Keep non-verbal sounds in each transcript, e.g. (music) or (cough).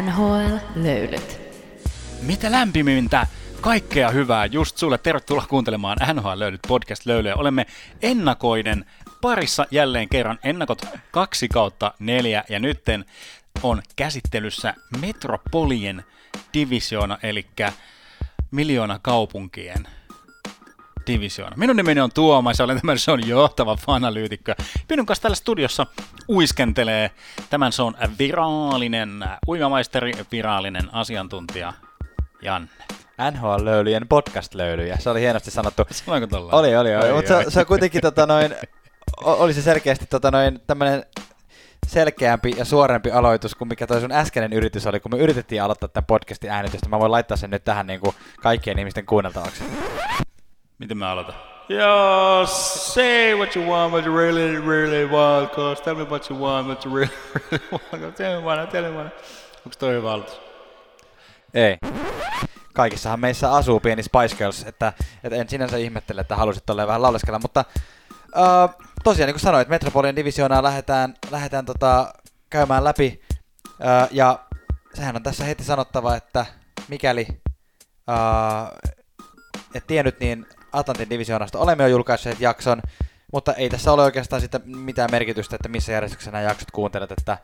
NHL-löylyt. Mitä lämpimintä kaikkea hyvää just sulle. Tervetuloa kuuntelemaan NHL Löydyt podcast löylyä. Olemme ennakoiden parissa jälleen kerran ennakot kaksi kautta neljä ja nytten on käsittelyssä Metropolien divisioona, eli miljoona kaupunkien divisioona. Minun nimeni on Tuomas ja olen tämän shown johtava fanalyytikkö. Minun kanssa täällä studiossa uiskentelee tämän shown viraalinen uimamaisteri, viraalinen asiantuntija Janne. NHL-löylyjen podcast-löylyjä. Se oli hienosti sanottu. (laughs) Sanoinko tuolla? Oli, oli, oli. Mutta se, se, on kuitenkin tota noin, oli se selkeästi tota noin tämmönen selkeämpi ja suorempi aloitus kuin mikä toi sun äskeinen yritys oli, kun me yritettiin aloittaa tämän podcastin äänitystä. Mä voin laittaa sen nyt tähän niin kuin kaikkien ihmisten kuunneltavaksi. Miten mä aloitan? Yo, say what you want, what you really, really want, cause tell me what you want, what you really, (laughs) really want, tell me what, tell me what. Onks toi hyvä aloitus? Ei. Kaikissahan meissä asuu pieni Spice Girls, että, että en sinänsä ihmettele, että halusit tolleen vähän lauleskella, mutta uh, tosiaan niin kuin sanoit, Metropolian divisioonaa lähdetään, lähdetään tota, käymään läpi, uh, ja sehän on tässä heti sanottava, että mikäli uh, et tiennyt, niin Atlantin divisioonasta olemme jo julkaisseet jakson, mutta ei tässä ole oikeastaan sitä mitään merkitystä, että missä järjestyksessä nämä jaksot kuuntelet, että,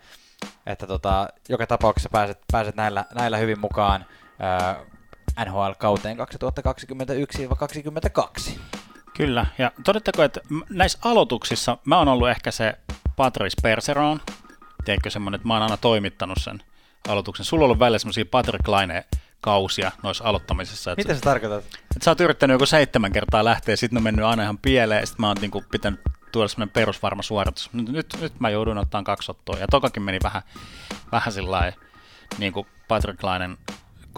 että tota, joka tapauksessa pääset, pääset näillä, näillä hyvin mukaan äh, NHL-kauteen 2021-2022. Kyllä, ja todettako, että näissä aloituksissa mä oon ollut ehkä se Patrice Perseron, tiedätkö semmonen, että mä oon aina toimittanut sen aloituksen. Sulla on ollut välillä semmoisia Patrick Laine kausia noissa aloittamisessa. Että Mitä sä tarkoitat? Et sä oot yrittänyt joku seitsemän kertaa lähteä, sitten on mennyt aina ihan pieleen, ja sitten mä oon niinku pitänyt tuoda semmoinen perusvarma suoritus. Nyt, nyt, nyt mä joudun ottaa kaksi ottoa, ja tokakin meni vähän, vähän sillä niin kuin Patrick Lainen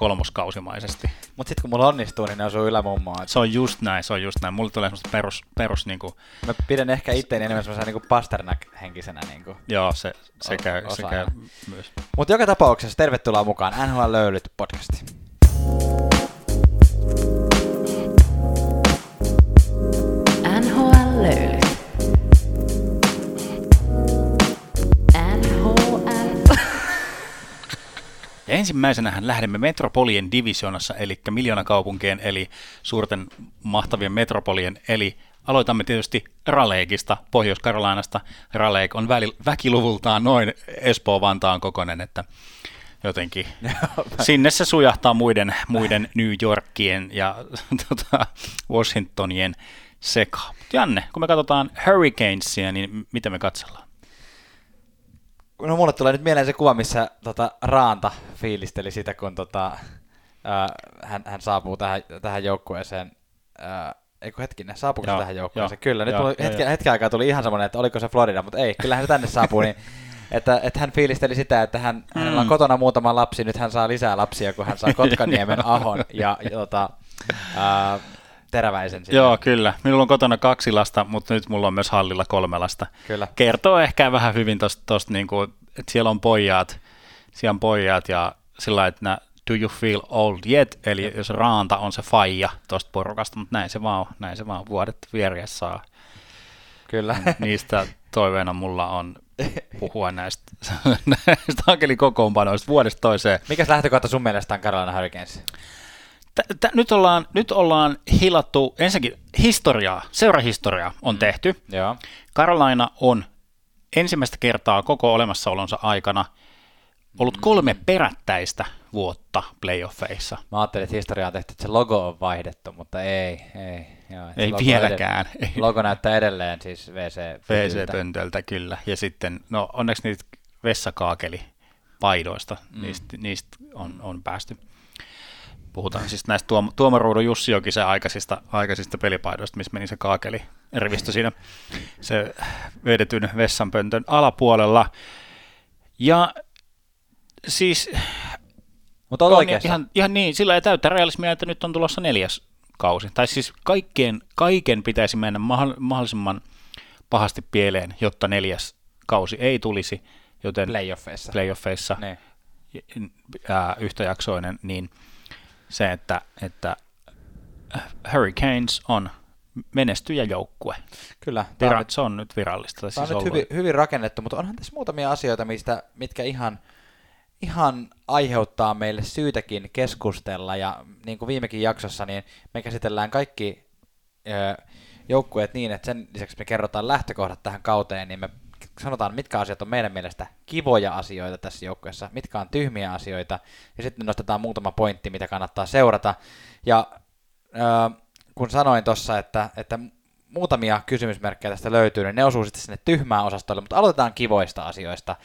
kolmoskausimaisesti. Mut sit kun mulla onnistuu, niin ne osuu ylämummoa. Se on just näin, se on just näin. Mulle tulee semmoista perus, perus niinku, Mä pidän ehkä itteeni enemmän semmoisena niinku Pasternak-henkisenä. Niinku. joo, se, se, käy, se käy myös. Mutta joka tapauksessa tervetuloa mukaan NHL Löylyt podcastiin. NHL... Ja ensimmäisenähän lähdemme Metropolien divisionassa, eli miljoonakaupunkien, eli suurten mahtavien metropolien, eli aloitamme tietysti Raleekista, Pohjois-Karolainasta. Raleek on väli, väkiluvultaan noin Espoo-Vantaan kokonen, että jotenkin (laughs) sinne se sujahtaa muiden, muiden New Yorkien ja (laughs) tota, Washingtonien sekaan. Janne, kun me katsotaan Hurricanesia, niin mitä me katsellaan? No mulle tulee nyt mieleen se kuva, missä tota, Raanta fiilisteli sitä, kun tota, ää, hän, hän saapuu tähän, tähän joukkueeseen. Ää, eikö hetkinen, saapuuko se tähän joukkueeseen? joo, Kyllä, nyt joo, mulla hetken, joo. hetken aikaa tuli ihan semmoinen, että oliko se Florida, mutta ei, kyllähän se tänne saapuu, niin (laughs) että, että hän fiilisteli sitä, että hän, mm. hänellä on kotona muutama lapsi, nyt hän saa lisää lapsia, kun hän saa (laughs) Kotkaniemen, Ahon ja, ja tota, ää, Teräväisen sinne. Joo, kyllä. Minulla on kotona kaksi lasta, mutta nyt mulla on myös hallilla kolme lasta. Kyllä. Kertoo ehkä vähän hyvin tosta, tosta niinku, että siellä on pojat, siellä on pojat ja sillä että nää, do you feel old yet, eli jos Raanta on se faija tosta porukasta, mutta näin se vaan on, näin se vaan vuodet vieressä saa. Kyllä. Niistä toiveena mulla on (laughs) puhua näistä, näistä hankelikokoonpanoista vuodesta toiseen. Mikäs lähtökohta sun mielestä on Carolina Hurricanes? Tä- tä- nyt, ollaan, nyt ollaan hilattu, ensinnäkin historiaa, seurahistoriaa on tehty. Joo. Carolina on ensimmäistä kertaa koko olemassaolonsa aikana ollut kolme perättäistä vuotta playoffeissa. Mä ajattelin, että historiaa on tehty, että se logo on vaihdettu, mutta ei, ei. Joo, Ei logo vieläkään. Edell- (laughs) logo näyttää edelleen siis VC. PC-pöntöltä kyllä. Ja sitten, no onneksi niitä vessakaakeli-paidoista, mm. niistä, niistä on, on päästy. Puhutaan siis näistä tuom- Tuomaruudun Jussi Jokisen aikaisista, aikaisista pelipaidoista, missä meni se kaakeli rivistö siinä se vedetyn vessanpöntön alapuolella. Ja siis Mutta on on oikeassa. ihan, ihan niin, sillä ei täyttä realismia, että nyt on tulossa neljäs kausi. Tai siis kaikkien, kaiken pitäisi mennä mahdoll- mahdollisimman pahasti pieleen, jotta neljäs kausi ei tulisi, joten Playoffeissa. playoffeissa Niin. ää, yhtäjaksoinen, niin se, että, että Hurricanes on menestyjäjoukkue. Kyllä. Tämä on, nyt, se on nyt virallista. tämä Siis on nyt ollut. hyvin, hyvin rakennettu, mutta onhan tässä muutamia asioita, mistä, mitkä ihan, ihan aiheuttaa meille syytäkin keskustella, ja niin kuin viimekin jaksossa, niin me käsitellään kaikki ö, joukkueet niin, että sen lisäksi me kerrotaan lähtökohdat tähän kauteen, niin me sanotaan, mitkä asiat on meidän mielestä kivoja asioita tässä joukkueessa, mitkä on tyhmiä asioita, ja sitten nostetaan muutama pointti, mitä kannattaa seurata. Ja ö, kun sanoin tuossa, että, että muutamia kysymysmerkkejä tästä löytyy, niin ne osuu sitten sinne tyhmään osastolle, mutta aloitetaan kivoista asioista.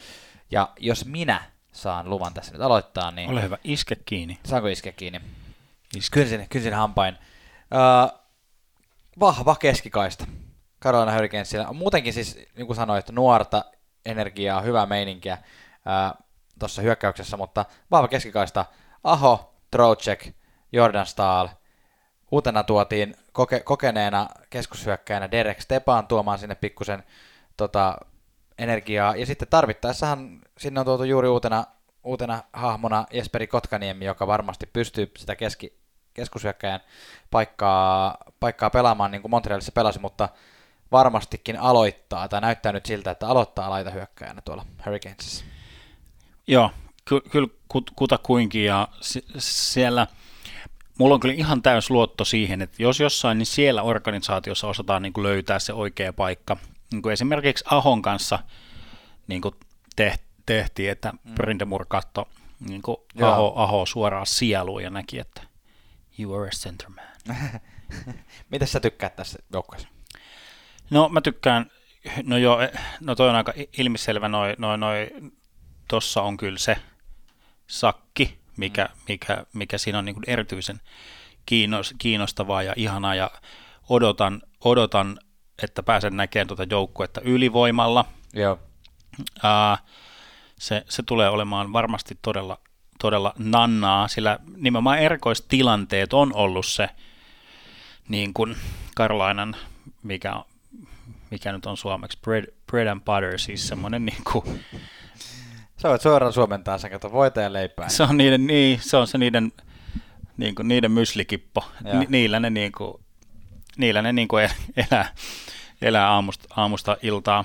Ja jos minä saan luvan tässä nyt aloittaa, niin... Ole hyvä, iske kiinni. Saanko iskeä kiinni? Iske. Kynsin, kynsin hampain. Öö, vahva keskikaista. Carolina Hurricanesilla muutenkin siis, niin kuin sanoit, nuorta energiaa, hyvää meininkiä tuossa hyökkäyksessä, mutta vahva keskikaista. Aho, Trocek, Jordan Stahl. Uutena tuotiin koke, kokeneena keskushyökkäjänä Derek Stepan tuomaan sinne pikkusen tota, energiaa. Ja sitten tarvittaessahan sinne on tuotu juuri uutena, uutena hahmona Jesperi Kotkaniemi, joka varmasti pystyy sitä keski, keskushyökkäjän paikkaa, paikkaa pelaamaan niin kuin Montrealissa pelasi, mutta varmastikin aloittaa, tai näyttää nyt siltä, että aloittaa laita hyökkäjänä tuolla Hurricanesissa. Joo, ky- kyllä kutakuinkin, ja siellä mulla on kyllä ihan täys luotto siihen, että jos jossain, niin siellä organisaatiossa osataan niin kuin löytää se oikea paikka. Niin kuin esimerkiksi Ahon kanssa niin kuin tehtiin, että mm. Brindemur katsoi niin kuin Aho, Aho suoraan sieluun ja näki, että you are a center man. (laughs) Mitä sä tykkäät tässä joukkueessa? No mä tykkään, no joo, no toi on aika ilmiselvä, noin, noin, noi, tossa on kyllä se sakki, mikä, mm. mikä, mikä siinä on niin kuin erityisen kiinnostavaa ja ihanaa ja odotan, odotan että pääsen näkemään tuota joukkuetta ylivoimalla. Joo. Ää, se, se tulee olemaan varmasti todella, todella nannaa, sillä nimenomaan erikoistilanteet on ollut se niin kuin Karlainan, mikä, mikä nyt on suomeksi, bread, bread and butter, siis semmoinen (laughs) niin kuin, Sä voit suoraan suomentaa sen, kato voita ja leipää. Se on niiden, niin, se on se niiden, niin kuin, niiden myslikippo. Ni, niillä ne, niin kuin, niillä ne niin kuin elää, elää aamusta, aamusta iltaa.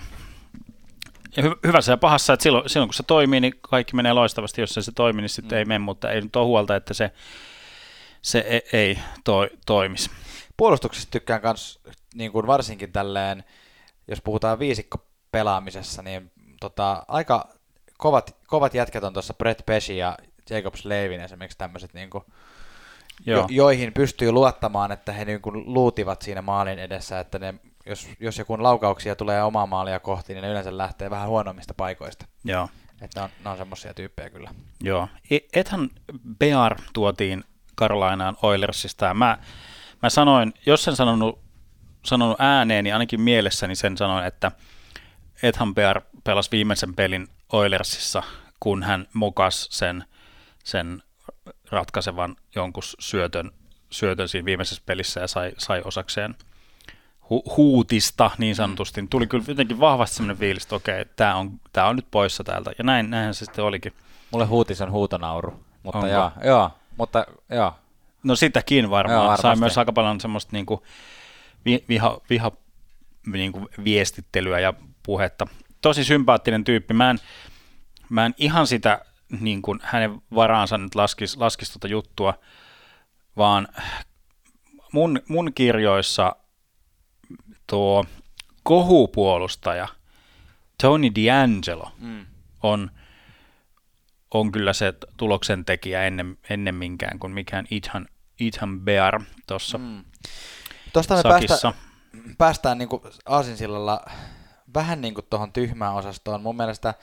Ja hy, hyvässä ja pahassa, että silloin, silloin kun se toimii, niin kaikki menee loistavasti. Jos se, se toimii, niin sitten mm. ei mene, mutta ei nyt ole huolta, että se, se ei, ei to, toimisi. Puolustuksesta tykkään myös niin kuin varsinkin tälleen, jos puhutaan viisikko pelaamisessa, niin tota, aika kovat, kovat jätkät on tuossa Brett Pesci ja Jacob Slavin esimerkiksi tämmöiset, niin kuin, jo, joihin pystyy luottamaan, että he niin kuin luutivat siinä maalin edessä, että ne, jos, jos joku laukauksia tulee omaa maalia kohti, niin ne yleensä lähtee vähän huonommista paikoista. Joo. Että ne on, ne on semmoisia tyyppejä kyllä. Joo. E, ethän Bear tuotiin Carolinaan Oilersista, ja mä, mä sanoin, jos sen sanonut, sanonut ääneen, niin ainakin mielessäni sen sanoin, että Ethan Bear pelasi viimeisen pelin Oilersissa, kun hän mokas sen, sen ratkaisevan jonkun syötön, syötön siinä viimeisessä pelissä ja sai, sai osakseen hu- huutista niin sanotusti. Tuli kyllä jotenkin vahvasti sellainen fiilis, että okei, tämä on, tää on nyt poissa täältä. Ja näin, näinhän se sitten olikin. Mulle huutis on huutonauru. Mutta joo, joo, mutta joo. No sitäkin varmaan. Joo, Sai myös aika paljon semmoista niinku viha, viha niinku viestittelyä ja puhetta tosi sympaattinen tyyppi. Mä en, mä en ihan sitä niin kuin hänen varaansa nyt laskisi, laskis tuota juttua, vaan mun, mun kirjoissa tuo kohupuolustaja Tony D'Angelo mm. on, on kyllä se tuloksen tekijä ennen, ennemminkään kuin mikään Ethan, Ethan Bear tuossa mm. Tuosta me päästä, päästään niin Aasinsillalla vähän niin kuin tuohon tyhmään osastoon. Mun mielestä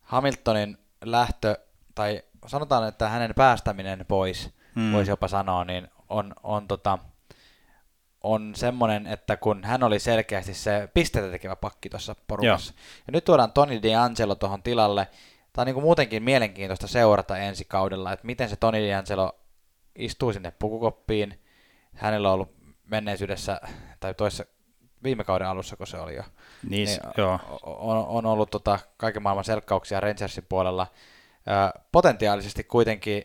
Hamiltonin lähtö, tai sanotaan, että hänen päästäminen pois, hmm. voisi jopa sanoa, niin on, on, tota, on semmoinen, että kun hän oli selkeästi se pisteitä tekevä pakki tuossa porukassa. Joo. Ja nyt tuodaan Toni D'Angelo tuohon tilalle. Tämä on niin kuin muutenkin mielenkiintoista seurata ensi kaudella, että miten se Toni D'Angelo istuu sinne pukukoppiin. Hänellä on ollut menneisyydessä, tai toisessa viime kauden alussa, kun se oli jo. Niin, niin joo. On, on ollut tota, kaiken maailman selkkauksia Rangersin puolella. Ö, potentiaalisesti kuitenkin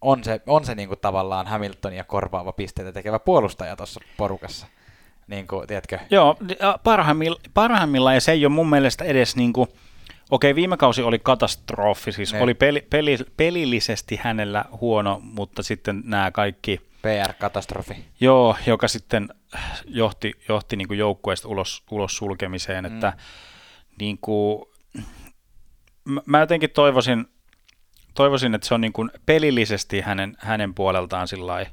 on se, on se niin kuin tavallaan Hamiltonia korvaava pisteitä tekevä puolustaja tuossa porukassa. Niin kuin, tiedätkö? Joo, parhaimmilla, parhaimmillaan, ja se ei ole mun mielestä edes niin kuin okei, viime kausi oli katastrofi, siis Ne. oli peli, peli, pelillisesti hänellä huono, mutta sitten nämä kaikki, PR-katastrofi. joo, joka sitten johti, johti niin kuin joukkueesta ulos, ulos sulkemiseen, Mm. että niin kuin, mä, mä jotenkin toivoisin, toivoisin, että se on niin kuin pelillisesti hänen, hänen puoleltaan sillä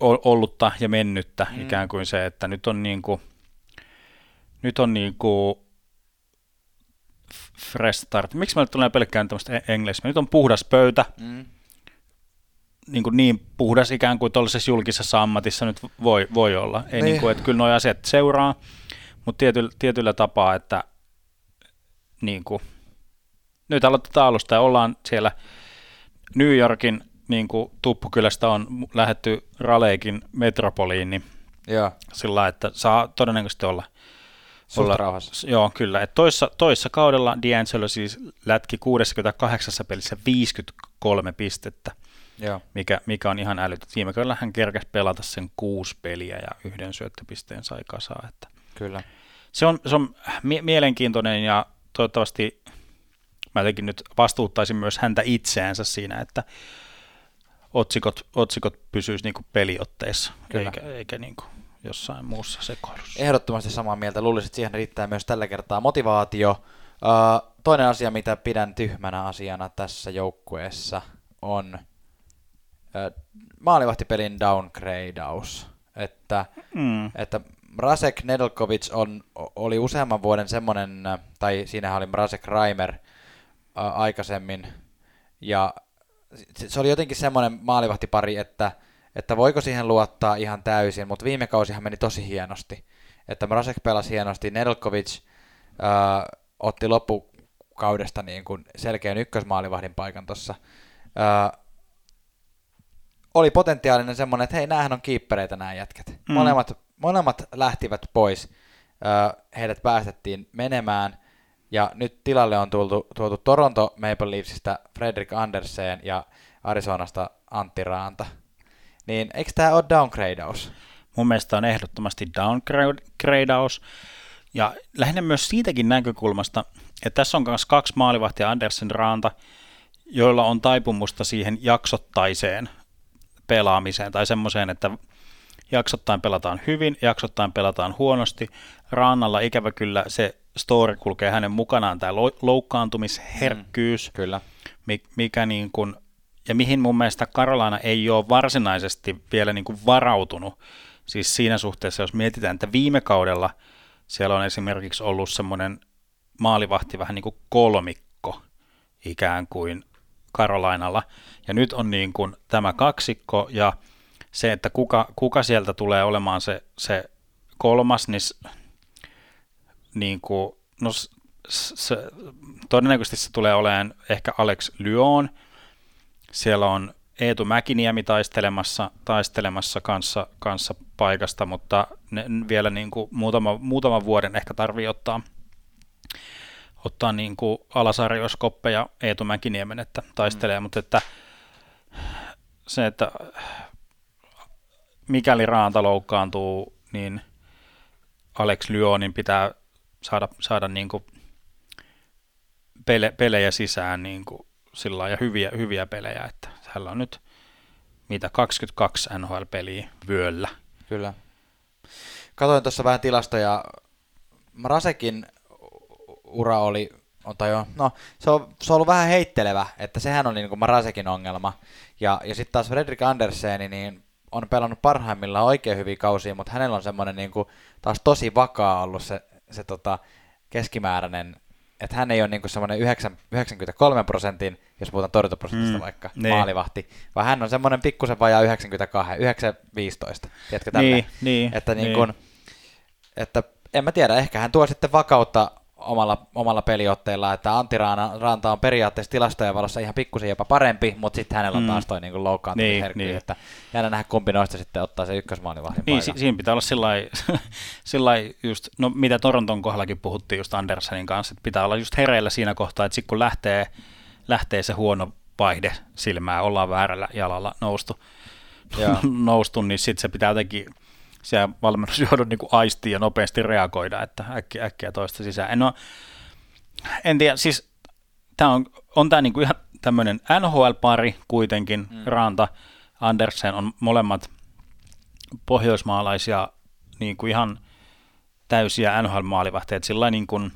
ollutta ja mennyttä Mm. ikään kuin se, että nyt on niin kuin, nyt on niin kuin fresh start. Miksi meille tulee pelkkään tämmöistä e- englismiä? Nyt on puhdas pöytä, Mm. Niin, kuin niin puhdas ikään kuin tuollaisessa julkisessa ammatissa nyt voi, voi olla. Ei Niin. niin. kuin, että kyllä nuo asiat seuraa, mutta tietyllä, tietyllä tapaa, että niin kuin, nyt aloitetaan alusta ja ollaan siellä New Yorkin niin kuin Tuppukylästä on lähetty Raleikin metropoliin, niin Joo, sillä lailla, että saa todennäköisesti olla suht olla- rauhassa. Joo, kyllä. Et toissa, toissa kaudella D'Angelo siis lätki 68 pelissä 53 pistettä, Joo. mikä, mikä on ihan älytön. Viime kaudella hän kerkesi pelata sen kuusi peliä ja yhden syöttöpisteen sai kasaan. Että Kyllä. se on, se on mie- mielenkiintoinen ja toivottavasti mä jotenkin nyt vastuuttaisin myös häntä itseänsä siinä, että otsikot, otsikot pysyisi niin peliotteissa, Kyllä. eikä, eikä niin jossain muussa sekoilussa. Ehdottomasti samaa mieltä. Luulisin, että siihen riittää myös tällä kertaa motivaatio. Uh, toinen asia, mitä pidän tyhmänä asiana tässä joukkueessa, on maalivahtipelin downgradeaus. Että, Mm. että Rasek Nedelkovic on, oli useamman vuoden semmoinen, äh, tai siinähän oli Rasek Reimer uh, aikaisemmin, ja se, se oli jotenkin semmoinen maalivahtipari, että, että voiko siihen luottaa ihan täysin, mutta viime kausihan meni tosi hienosti. Että Mrazek pelasi hienosti, Nedelkovic äh, otti loppukaudesta niin kuin selkeän ykkösmaalivahdin paikan tuossa. Äh, oli potentiaalinen semmoinen, että hei, näähän on kiippereitä nämä jätkät. Mm. Mm. Molemmat, molemmat lähtivät pois, heidät päästettiin menemään, ja nyt tilalle on tultu, tuotu Toronto Maple Leafsistä Fredrik Andersen ja Arizonasta Antti Raanta. Niin eikö tämä ole downgradeaus? Mun mielestä on ehdottomasti downgradeaus. Ja lähinnä myös siitäkin näkökulmasta, että tässä on myös kaksi maalivahtia Andersen Raanta, joilla on taipumusta siihen jaksottaiseen pelaamiseen tai semmoiseen, että jaksottain pelataan hyvin, jaksottain pelataan huonosti. Raannalla ikävä kyllä se story kulkee hänen mukanaan, tämä lo- loukkaantumisherkkyys, Kyllä. mi- mikä niin kuin, ja mihin mun mielestä Karolaina ei ole varsinaisesti vielä niin kuin varautunut. Siis siinä suhteessa, jos mietitään, että viime kaudella siellä on esimerkiksi ollut semmoinen maalivahti vähän niin kuin kolmikko ikään kuin Karolainalla, ja nyt on niin kuin tämä kaksikko, ja se, että kuka, kuka sieltä tulee olemaan se, se kolmas, niin, niin kuin, no se, todennäköisesti se tulee olemaan ehkä Alex Lyon. Siellä on Eetu Mäkiniemi taistelemassa, taistelemassa kanssa, kanssa paikasta, mutta ne vielä niin kuin muutama, muutaman vuoden ehkä tarvii ottaa, ottaa niin kuin Alasarjoskoppe ja Eetu Mäkiniemen, että taistelee, mm. mutta että se, että mikäli Raanta loukkaantuu, niin Alex Lyonin pitää saada, saada niin kuin pele, pelejä sisään niin kuin sillä ja hyviä, hyviä pelejä, että hänellä on nyt mitä 22 NHL-peliä vyöllä. Kyllä. Katoin tuossa vähän tilastoja. Rasekin ura oli, on, tai on, no, se on, se on ollut vähän heittelevä, että sehän on niin kuin Rasekin ongelma. Ja, ja sitten taas Fredrik Anderseni, niin on pelannut parhaimmillaan oikein hyviä kausia, mutta hänellä on semmoinen niin kuin, taas tosi vakaa ollut se, se tota, keskimääräinen, että hän ei ole niin kuin semmoinen 9, 93 prosentin, jos puhutaan torjuntaprosentista Mm, vaikka, niin. maalivahti, vaan hän on semmoinen pikkusen vajaa 92, 915, tiedätkö tällä? Niin, niin, että, niin niin. kun, että en mä tiedä, ehkä hän tuo sitten vakautta omalla, omalla peliotteella, että Antti Raana, Ranta on periaatteessa tilastojen valossa ihan pikkusen jopa parempi, mutta sitten hänellä on Mm. taas toi niin loukkaantumisherkkyys, Niin, niin. että jäädä nähdä kumpi noista sitten ottaa se ykkösmaalivahdin Niin, si- siinä pitää olla sillä (laughs) just, no mitä Toronton kohdallakin puhuttiin just Andersenin kanssa, että pitää olla just hereillä siinä kohtaa, että sitten kun lähtee, lähtee se huono vaihde silmää, ollaan väärällä jalalla noustu, (laughs) noustu niin sitten se pitää jotenkin siellä valmennusjohdon (laughs) niin aistia ja nopeasti reagoida, että äkkiä, äkkiä toista sisään. En ole, En tiedä, siis tämä on, on tämä niinku ihan tämmöinen NHL-pari kuitenkin, mm. Ranta, Andersen on molemmat pohjoismaalaisia niin kuin ihan täysiä NHL-maalivahteja, että sillä niin kuin,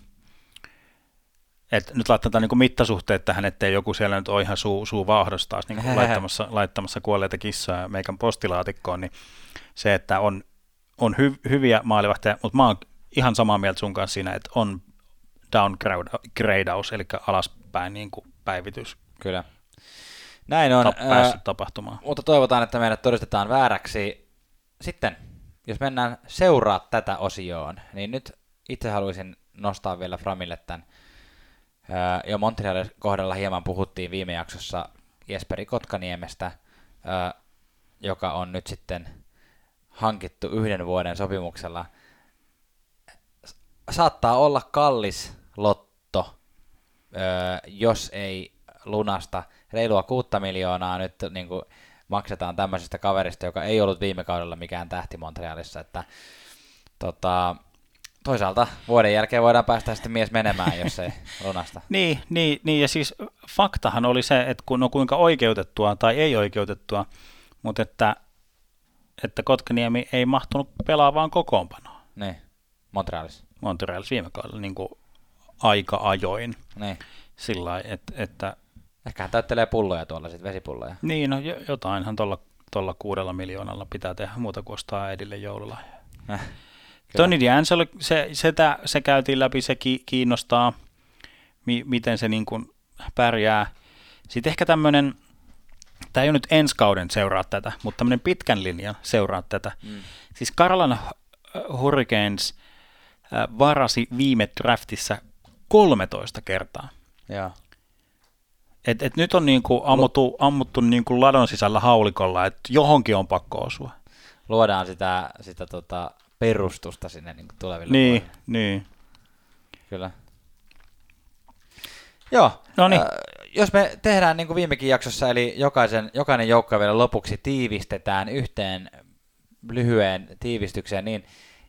että nyt laitetaan niin kuin mittasuhteet tähän, ettei joku siellä nyt ole ihan suu, suu vaahdossa taas niin kuin laittamassa, laittamassa kuolleita kissaa meikän postilaatikkoon, niin se, että on, on hy, hyviä maalivahteja, mutta mä oon ihan samaa mieltä sun kanssa siinä, että on downgradeaus, eli alaspäin niin kuin päivitys. Kyllä. Näin on. Tap, päässyt tapahtumaan. Mutta toivotaan, että meidät todistetaan vääräksi. Sitten, jos mennään seuraa tätä osioon, niin nyt itse haluaisin nostaa vielä Framille tämän. Jo Montrealin kohdalla hieman puhuttiin viime jaksossa Jesperi Kotkaniemestä, joka on nyt sitten hankittu yhden vuoden sopimuksella. Saattaa olla kallis lotto, jos ei lunasta reilua kuutta miljoonaa nyt niin kuin maksetaan tämmöisestä kaverista, joka ei ollut viime kaudella mikään tähti Montrealissa, että tota, toisaalta vuoden jälkeen voidaan päästä sitten mies menemään, jos ei (laughs) lunasta. niin, niin, niin, ja siis faktahan oli se, että kun no kuinka oikeutettua tai ei oikeutettua, mutta että, että Kotkaniemi ei mahtunut pelaavaan kokoonpanoon. Niin, Montrealissa. Montrealissa viime kaudella niin kuin aika ajoin. Niin. Sillä että, että Ehkä hän täyttelee pulloja tuolla sitten, vesipulloja. Niin, no jotainhan tuolla, tuolla kuudella miljoonalla pitää tehdä muuta kuin ostaa äidille joululahja. Äh, Tony D'Angelo, se, se, se käytiin läpi, se kiinnostaa, mi, miten se niin kuin pärjää. Sitten ehkä tämmöinen, tämä ei ole nyt ensi kauden seuraa tätä, mutta tämmöinen pitkän linjan seuraa tätä. Mm. Siis Karlan Hurricanes äh, varasi viime draftissa 13 kertaa. Joo. Et, et nyt on niinku ammuttu, ammuttu niinku ladon sisällä haulikolla, että johonkin on pakko osua. Luodaan sitä, sitä tota perustusta sinne niinku tuleville Niin, vuodille. niin. Kyllä. Joo, no niin. äh, jos me tehdään niin kuin viimekin jaksossa, eli jokaisen, jokainen joukko vielä lopuksi tiivistetään yhteen lyhyen tiivistykseen, niin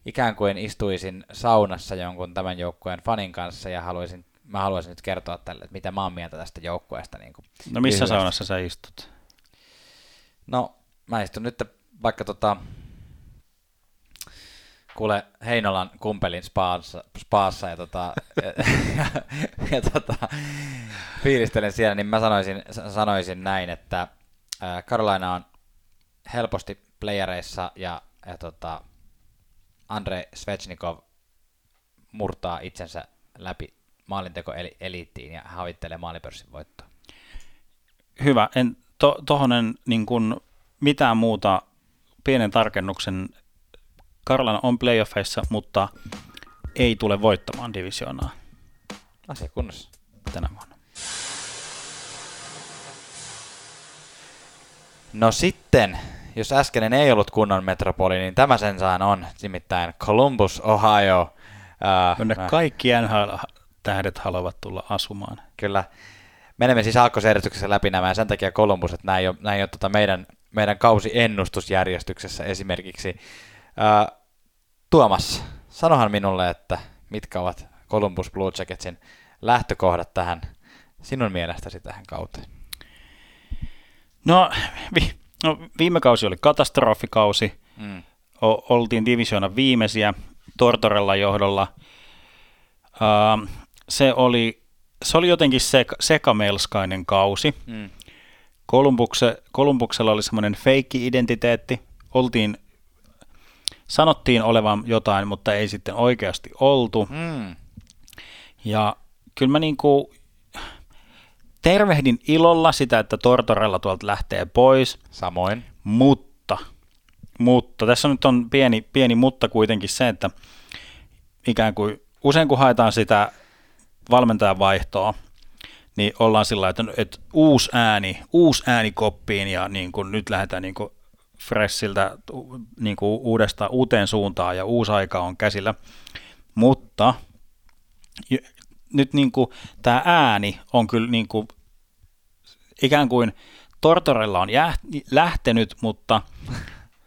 ikään kuin istuisin saunassa jonkun tämän joukkueen fanin kanssa ja haluaisin mä haluaisin nyt kertoa tälle, että mitä mä oon mieltä tästä joukkueesta. Niin no missä lyhyesti. saunassa sä istut? No, mä istun nyt vaikka tota, kuule Heinolan kumpelin spaassa, spaassa ja, tota, ja, ja, (laughs) ja tota, fiilistelen siellä, niin mä sanoisin, sanoisin näin, että Carolina on helposti playereissa ja, ja tota, Andre Svechnikov murtaa itsensä läpi maalinteko eliittiin ja havittelee maalipörssin voittoa. Hyvä. En, to, tohon en niin kuin mitään muuta pienen tarkennuksen. Karlan on playoffeissa, mutta ei tule voittamaan divisioonaa. Asia kunnossa. Tänä vuonna. No sitten, jos äskeinen ei ollut kunnon metropoli, niin tämä sen saan on, nimittäin Columbus, Ohio. Uh, Jonne kaikki NHL tähdet haluavat tulla asumaan. Kyllä. Menemme siis aakkosjärjestyksessä läpi nämä ja sen takia Columbus, että näin ei ole, näin ei ole tota meidän, meidän kausi ennustusjärjestyksessä esimerkiksi. Ää, Tuomas, sanohan minulle, että mitkä ovat Columbus Blue Jacketsin lähtökohdat tähän sinun mielestäsi tähän kauteen? No, vi, no viime kausi oli katastrofikausi. Mm. O, oltiin divisioona viimeisiä Tortorella johdolla. Uh, se oli, se oli jotenkin sek, sekamelskainen kausi. Mm. Kolumbukse, Kolumbuksella oli semmoinen feikki-identiteetti. Oltiin, sanottiin olevan jotain, mutta ei sitten oikeasti oltu. Mm. Ja kyllä mä niinku tervehdin ilolla sitä, että Tortorella tuolta lähtee pois. Samoin. Mutta, mutta tässä nyt on pieni, pieni mutta kuitenkin se, että ikään kuin usein kun haetaan sitä valmentajan vaihtoa, niin ollaan sillä että, että uusi ääni, uusi ääni koppiin ja niin kuin nyt lähdetään niin kuin freshiltä niin kuin uudesta uuteen suuntaan ja uusi aika on käsillä. Mutta nyt niin kuin, tämä ääni on kyllä niin kuin, ikään kuin Tortorella on jää, lähtenyt, mutta,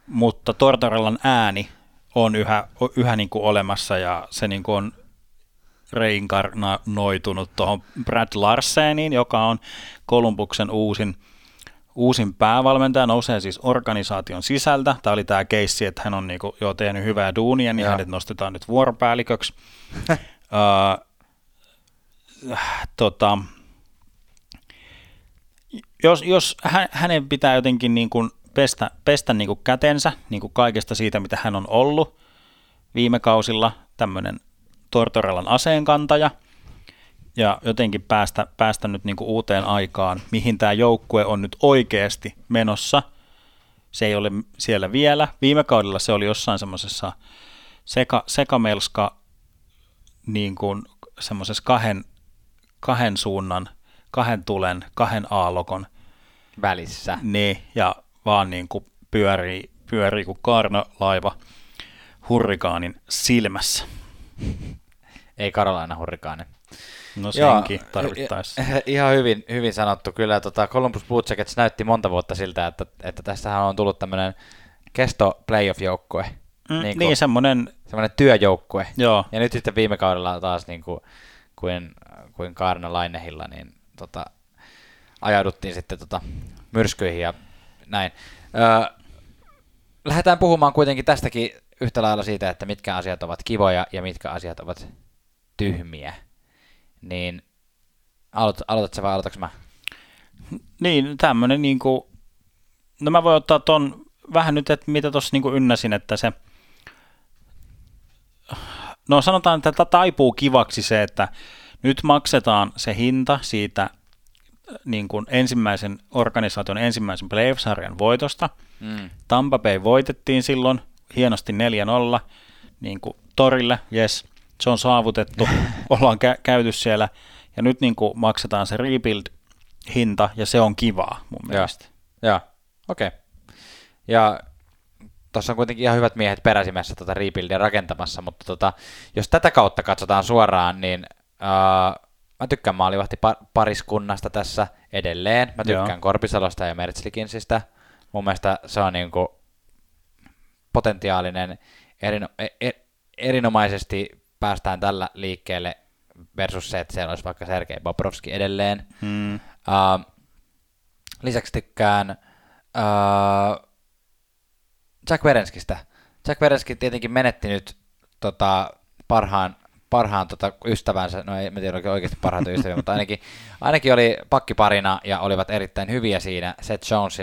mutta Tortorellan ääni on yhä, yhä niin kuin olemassa ja se niin kuin on reinkarnoitunut tuohon Brad Larseniin, joka on Kolumbuksen uusin, uusin päävalmentaja, nousee siis organisaation sisältä. Tämä oli tämä keissi, että hän on niinku jo tehnyt hyvää duunia, niin Joo. hänet nostetaan nyt vuoropäälliköksi. uh, tota, jos, jos hä, hänen pitää jotenkin niin kuin pestä, pestä niin kuin kätensä niin kuin kaikesta siitä, mitä hän on ollut viime kausilla, tämmöinen Tortorellan aseenkantaja, ja jotenkin päästä, päästä nyt niin kuin uuteen aikaan, mihin tämä joukkue on nyt oikeasti menossa. Se ei ole siellä vielä. Viime kaudella se oli jossain semmoisessa seka, sekamelska niin kuin semmoisessa kahden, kahden suunnan, kahden tulen, kahden aallokon Välissä. niin, ja vaan niin kuin pyörii, pyörii kuin kaarnalaiva hurrikaanin silmässä. Ei Carolina hurrikaani. No senkin tarvittaessa. i- (laughs) Ihan hyvin, hyvin sanottu. Kyllä tota Columbus Blue Jackets näytti monta vuotta siltä, että, että tässähän on tullut tämmöinen kesto playoff-joukkue. Mm, niin niin, kuin- niin semmoinen, Semmoinen työjoukkue. joo, Ja nyt sitten viime kaudella taas niin kuin, kuin, kuin Kaarna Lainehilla, niin tota, ajauduttiin sitten tota, myrskyihin ja näin. Öö, lähdetään puhumaan kuitenkin tästäkin yhtä lailla siitä, että mitkä asiat ovat kivoja ja mitkä asiat ovat tyhmiä. Niin aloit, aloitatko sä vai aloitatko mä? niin tämmöinen niin kuin, no mä voin ottaa ton vähän nyt, että mitä tuossa niin ynnäsin, että se, no sanotaan, että tätä taipuu kivaksi se, että nyt maksetaan se hinta siitä niin kuin ensimmäisen organisaation ensimmäisen playoff-sarjan voitosta. Mm. Tampa Bay voitettiin silloin hienosti 4-0 niin kuin torille, yes, se on saavutettu, (laughs) ollaan kä- käyty siellä ja nyt niin kuin maksetaan se rebuild-hinta ja se on kivaa mun Joo. mielestä. Joo, okei. Okay. Ja tuossa on kuitenkin ihan hyvät miehet peräsimässä tota rebuildia rakentamassa, mutta tota, jos tätä kautta katsotaan suoraan, niin uh, mä tykkään maalivahti pa- pariskunnasta tässä edelleen. Mä tykkään Joo. Korpisalosta ja Mertzlikinsistä. Mun mielestä se on niinku potentiaalinen, erino- e- e- erinomaisesti päästään tällä liikkeelle versus se, että siellä olisi vaikka Sergei Bobrovski edelleen. Hmm. Uh, lisäksi tykkään uh, Jack Verenskistä. Jack Verenski tietenkin menetti nyt tota, parhaan, parhaan tota, ystävänsä, no ei mä tiedä oliko oikeasti parhaita (laughs) ystäviä, mutta ainakin, ainakin oli pakkiparina ja olivat erittäin hyviä siinä. Seth Jones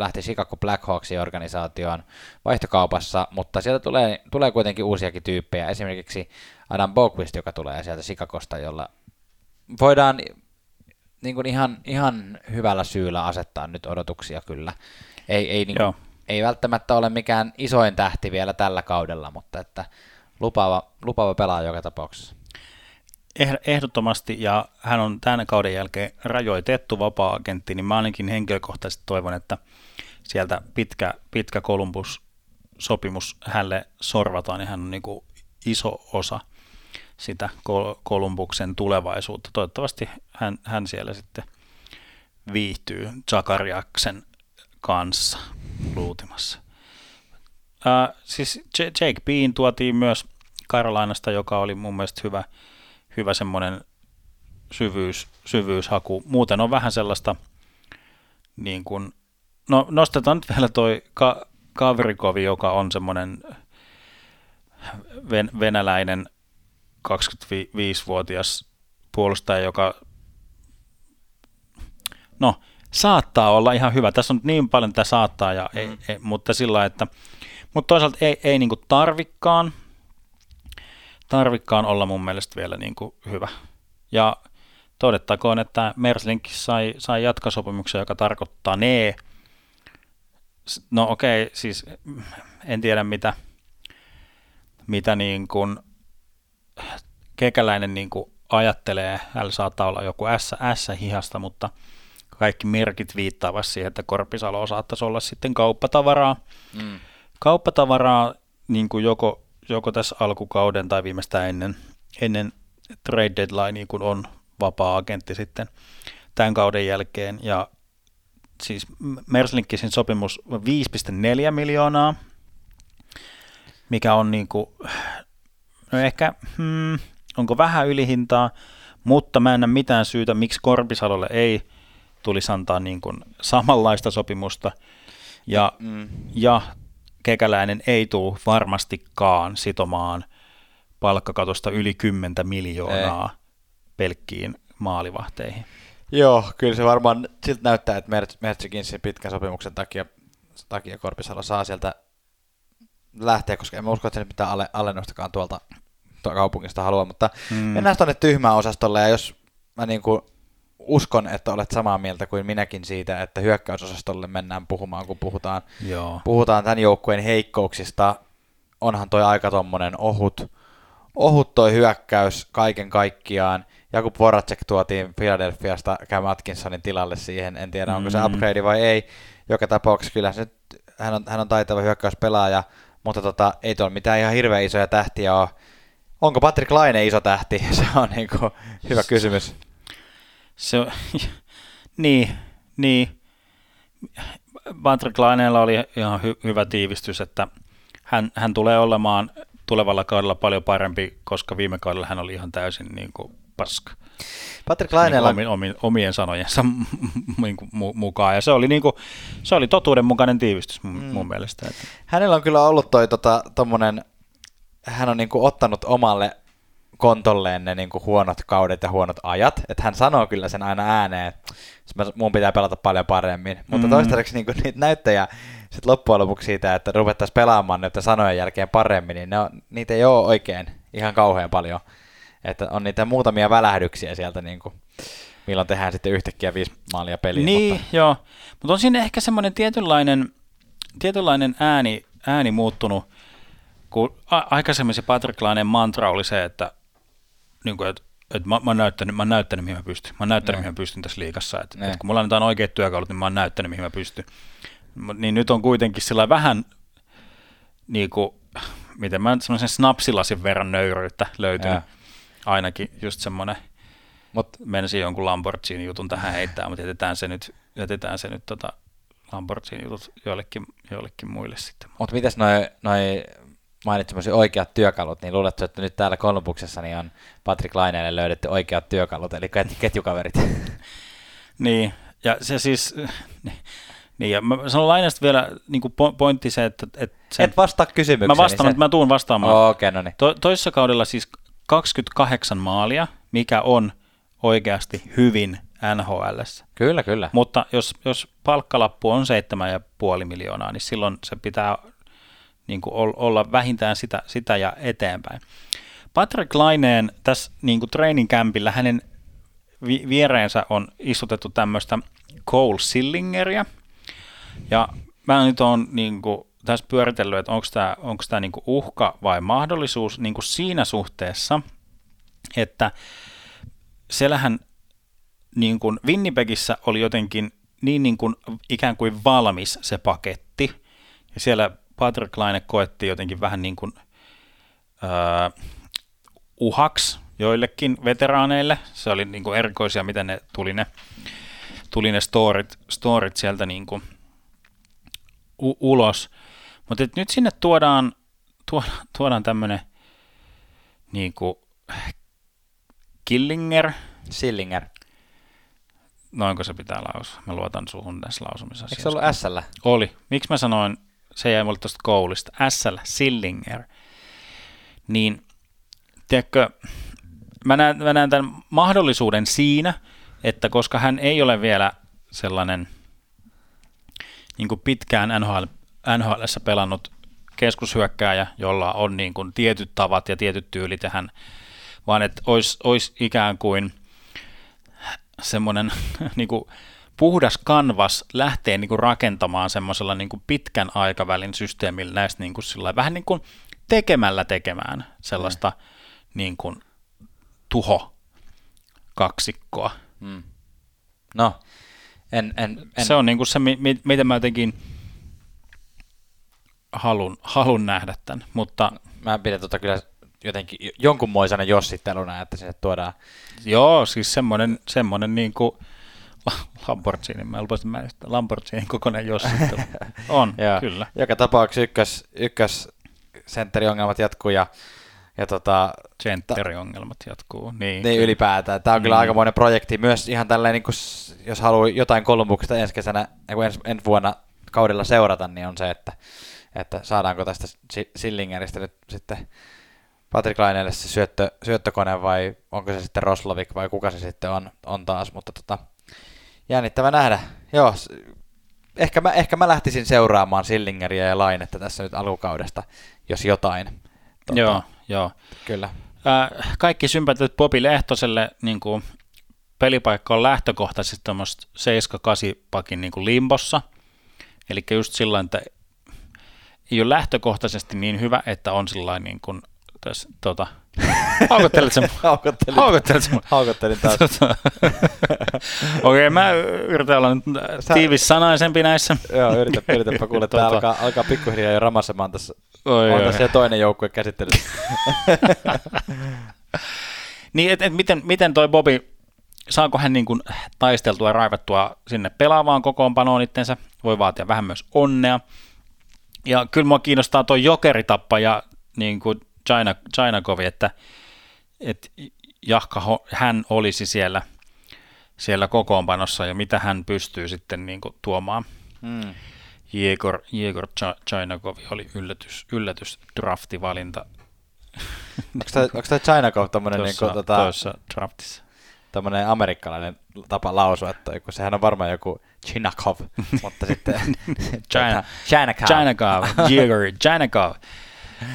lähti Chicago Blackhawksin organisaatioon vaihtokaupassa, mutta sieltä tulee, tulee kuitenkin uusiakin tyyppejä. Esimerkiksi Adam Boquist, joka tulee sieltä Chicagosta, jolla voidaan niin kuin ihan, ihan hyvällä syyllä asettaa nyt odotuksia kyllä. Ei, ei, niin kuin, ei välttämättä ole mikään isoin tähti vielä tällä kaudella, mutta että lupaava, lupaava pelaaja joka tapauksessa. Eh- Ehdottomasti, ja hän on tämän kauden jälkeen rajoitettu vapaa-agentti, niin mä ainakin henkilökohtaisesti toivon, että sieltä pitkä, pitkä Columbus-sopimus hänelle sorvataan, ja hän on niin kuin iso osa sitä Kol- Columbuksen tulevaisuutta. Toivottavasti hän, hän siellä sitten viihtyy Zakariaksen kanssa luutimassa. Uh, siis Jake Bean tuotiin myös Carolinasta, joka oli mun mielestä hyvä, hyvä semmoinen syvyys, syvyyshaku. Muuten on vähän sellaista, niin kuin, no nostetaan nyt vielä toi Ka- Kavrikovi, joka on semmoinen ven- venäläinen 25-vuotias puolustaja, joka no, saattaa olla ihan hyvä. Tässä on niin paljon tätä saattaa, ja ei, ei, mutta sillä että mutta toisaalta ei, ei niin tarvikkaan, tarvikkaan olla mun mielestä vielä niin kuin hyvä. Ja todettakoon, että Merslink sai, sai jatkosopimuksen, joka tarkoittaa ne. No okei, okay, siis en tiedä mitä, mitä niin kuin kekäläinen niin kuin ajattelee. Hän saattaa olla joku S, S-hihasta, mutta kaikki merkit viittaavat siihen, että Korpisalo saattaisi olla sitten kauppatavaraa. Mm. Kauppatavaraa niin kuin joko, joko tässä alkukauden tai viimeistään ennen, ennen trade deadline, kun on vapaa-agentti sitten tämän kauden jälkeen. Ja siis Merslinkisin sopimus 5,4 miljoonaa, mikä on niin kuin, no ehkä, hmm, onko vähän ylihintaa, mutta mä en näe mitään syytä, miksi Korpisalolle ei tulisi antaa niin kuin samanlaista sopimusta. Ja, mm. ja Kekäläinen ei tule varmastikaan sitomaan palkkakatosta yli 10 miljoonaa ei. pelkkiin maalivahteihin. Joo, kyllä se varmaan siltä näyttää, että Mertsikinsin pitkän sopimuksen takia, takia Korpisalo saa sieltä lähteä, koska en mä usko, että se mitään alle, alennustakaan tuolta kaupungista halua, mutta mm. mennään tuonne tyhmään osastolle, ja jos mä niin kuin uskon, että olet samaa mieltä kuin minäkin siitä, että hyökkäysosastolle mennään puhumaan, kun puhutaan, Joo. puhutaan tämän joukkueen heikkouksista, onhan toi aika tommonen ohut, ohut toi hyökkäys kaiken kaikkiaan, Jakub Voracek tuotiin Philadelphiasta Cam Atkinsonin tilalle siihen, en tiedä onko se mm. upgrade vai ei, joka tapauksessa kyllä se, hän, on, hän on taitava hyökkäyspelaaja, mutta tota, ei tuolla mitään ihan hirveän isoja tähtiä ole. Onko Patrick Laine iso tähti? (laughs) Se on niin kuin hyvä kysymys. Se (laughs) niin, niin. Patrick Laineella oli ihan hy, hyvä tiivistys, että hän, hän tulee olemaan tulevalla kaudella paljon parempi, koska viime kaudella hän oli ihan täysin niin kuin paska. Patrick Laineella... Niin omien, omien sanojensa (laughs) niin mukaan, ja se oli, niin kuin, se oli totuudenmukainen tiivistys mun, mm. mun mielestä. Että. Hänellä on kyllä ollut toi tota, tommonen, hän on niin kuin ottanut omalle kontolleen ne niin kuin huonot kaudet ja huonot ajat, että hän sanoo kyllä sen aina ääneen, että mun pitää pelata paljon paremmin, mutta mm. toistaiseksi niin kuin (laughs) niitä näyttöjä sit loppujen lopuksi siitä, että ruvettaisiin pelaamaan näitä sanojen jälkeen paremmin, niin ne on, niitä ei ole oikein ihan kauhean paljon. Että on niitä muutamia välähdyksiä sieltä, niin kuin, milloin tehdään sitten yhtäkkiä viisi maalia peliä. Niin, mutta... joo. Mutta on siinä ehkä semmoinen tietynlainen, tietynlainen ääni, ääni muuttunut, kun a- aikaisemmin se Patrick Lainen mantra oli se, että, niin kuin, että että mä, mä, oon näyttänyt, mä oon näyttänyt, mihin mä pystyn. Mä oon näyttänyt, ne. mihin mä pystyn tässä liikassa. Että, että kun mulla annetaan oikeat työkalut, niin mä oon näyttänyt, mihin mä pystyn. Niin nyt on kuitenkin sillä vähän, niin kuin, miten mä semmoisen snapsilasin verran nöyryyttä löytynyt. Ja ainakin just semmoinen, mutta menisin jonkun Lamborghini jutun tähän heittää, mutta jätetään se nyt, jätetään se nyt tota Lamborghini jutut joillekin, joillekin muille sitten. Mutta mitäs noin noi mainitsemasi oikeat työkalut, niin luuletko, että nyt täällä Kolumbuksessa niin on Patrick Laineelle löydetty oikeat työkalut, eli ketjukaverit? (laughs) niin, ja se siis, niin, ja mä sanon Laineesta vielä niin kuin pointti se, että... että sen, Et vastaa kysymykseen. Mä vastaan, niin mä tuun vastaamaan. Oh, okay, no niin. to, toisessa kaudella siis 28 maalia, mikä on oikeasti hyvin NHL. Kyllä, kyllä. Mutta jos, jos palkkalappu on 7,5 miljoonaa, niin silloin se pitää niin kuin olla vähintään sitä, sitä ja eteenpäin. Patrick Laineen tässä niin kuin training campilla hänen viereensä on istutettu tämmöistä Cole Sillingeria. Ja mä nyt on niin kuin, tässä pyöritellyt, että onko tämä, onko tämä niin uhka vai mahdollisuus niin siinä suhteessa, että siellähän niin kuin Winnipegissä oli jotenkin niin, niin kuin ikään kuin valmis se paketti, ja siellä Patrick Laine koetti jotenkin vähän niin kuin öö, uhaks joillekin veteraaneille. Se oli niin kuin erikoisia, miten ne tuli ne, tuli ne storit, storit sieltä niin kuin u- ulos. Mutta nyt sinne tuodaan, tuodaan, tuodaan tämmöinen niin kuin Killinger. Sillinger. Noinko se pitää lausua? Mä luotan suhun tässä lausumissa. Eikö se ollut SL? Oli. Miksi mä sanoin, se jäi mulle tuosta koulista, SL, Sillinger. Niin, tiedätkö, mä näen, mä näen tämän mahdollisuuden siinä, että koska hän ei ole vielä sellainen niin kuin pitkään NHL NHL pelannut keskushyökkääjä, jolla on niin kuin tietyt tavat ja tietyt tyylit ja hän, vaan että olisi, olisi ikään kuin semmoinen (laughs) niin kuin puhdas kanvas lähtee niin kuin rakentamaan semmoisella niin kuin pitkän aikavälin systeemillä näistä niin kuin sillä, vähän niin kuin tekemällä tekemään sellaista mm. niin kuin tuho kaksikkoa. Mm. No, en, en, en. Se on niin kuin se, miten mä jotenkin halun, halun nähdä tämän, mutta... Mä pidän tota kyllä jotenkin jonkunmoisena jossitteluna, että sinne tuodaan... Joo, siis semmoinen, semmoinen niin kuin (laughs) Lamborghini, mä lupasin mä Lamborghini kokoinen jossittelu. (laughs) On, kyllä. Joka tapauksessa ykkös, ykkös sentteriongelmat jatkuu ja ja tota, Centeriongelmat jatkuu. Niin, niin ylipäätään. Tämä on kyllä Mm. aikamoinen projekti. Myös ihan tälleen, niin kuin, s- jos haluaa jotain Kolumbuksesta ensi kesänä, kun ensi, ensi vuonna kaudella seurata, niin on se, että, että saadaanko tästä Si- Sillingeristä nyt sitten Patrick Laineelle se syöttö, syöttökone vai onko se sitten Roslovik vai kuka se sitten on, on taas, mutta tota, jännittävä nähdä. Joo, ehkä mä, ehkä mä lähtisin seuraamaan Sillingeriä ja Lainetta tässä nyt alkukaudesta, jos jotain. Tota, Joo, joo. Kyllä. Äh, kaikki sympatiat Bobi Lehtoselle niin kuin pelipaikka on lähtökohtaisesti tuommoista 7-8 pakin niin kuin limbossa. Eli just sillä että ei ole lähtökohtaisesti niin hyvä, että on sillä niin kuin tässä, tota, (laughs) haukottelet sen, (laughs) Haukottelin, haukottelet sen (laughs) haukottelin taas. Tota, Okei, okay, mä yritän olla nyt Sä- tiivis sanaisempi näissä. Joo, yritä, yritäpä kuule, Tota. alkaa, alkaa pikkuhiljaa jo ramasemaan tässä. Oi, on oi. tässä jo toinen joukkue käsittelyssä. Niin, et, et miten, miten toi Bobi, saako hän niin kuin taisteltua ja raivattua sinne pelaavaan kokoonpanoon itsensä, voi vaatia vähän myös onnea. Ja kyllä mua kiinnostaa toi jokeritappaja niin kuin China, Chinakovi, että, että jahka hän olisi siellä, siellä kokoonpanossa ja mitä hän pystyy sitten niin kuin tuomaan. Mm. Jegor, Jegor Cha- Chinakovi oli yllätys, yllätys draftivalinta Onko toi Chinakov tommonen, tuossa, niinku, tota, draftissa. Tommonen amerikkalainen tapa lausua, että kun sehän on varmaan joku Chinakov, (laughs) mutta sitten China- Chinakov. Chinakov, Jegor Chinakov.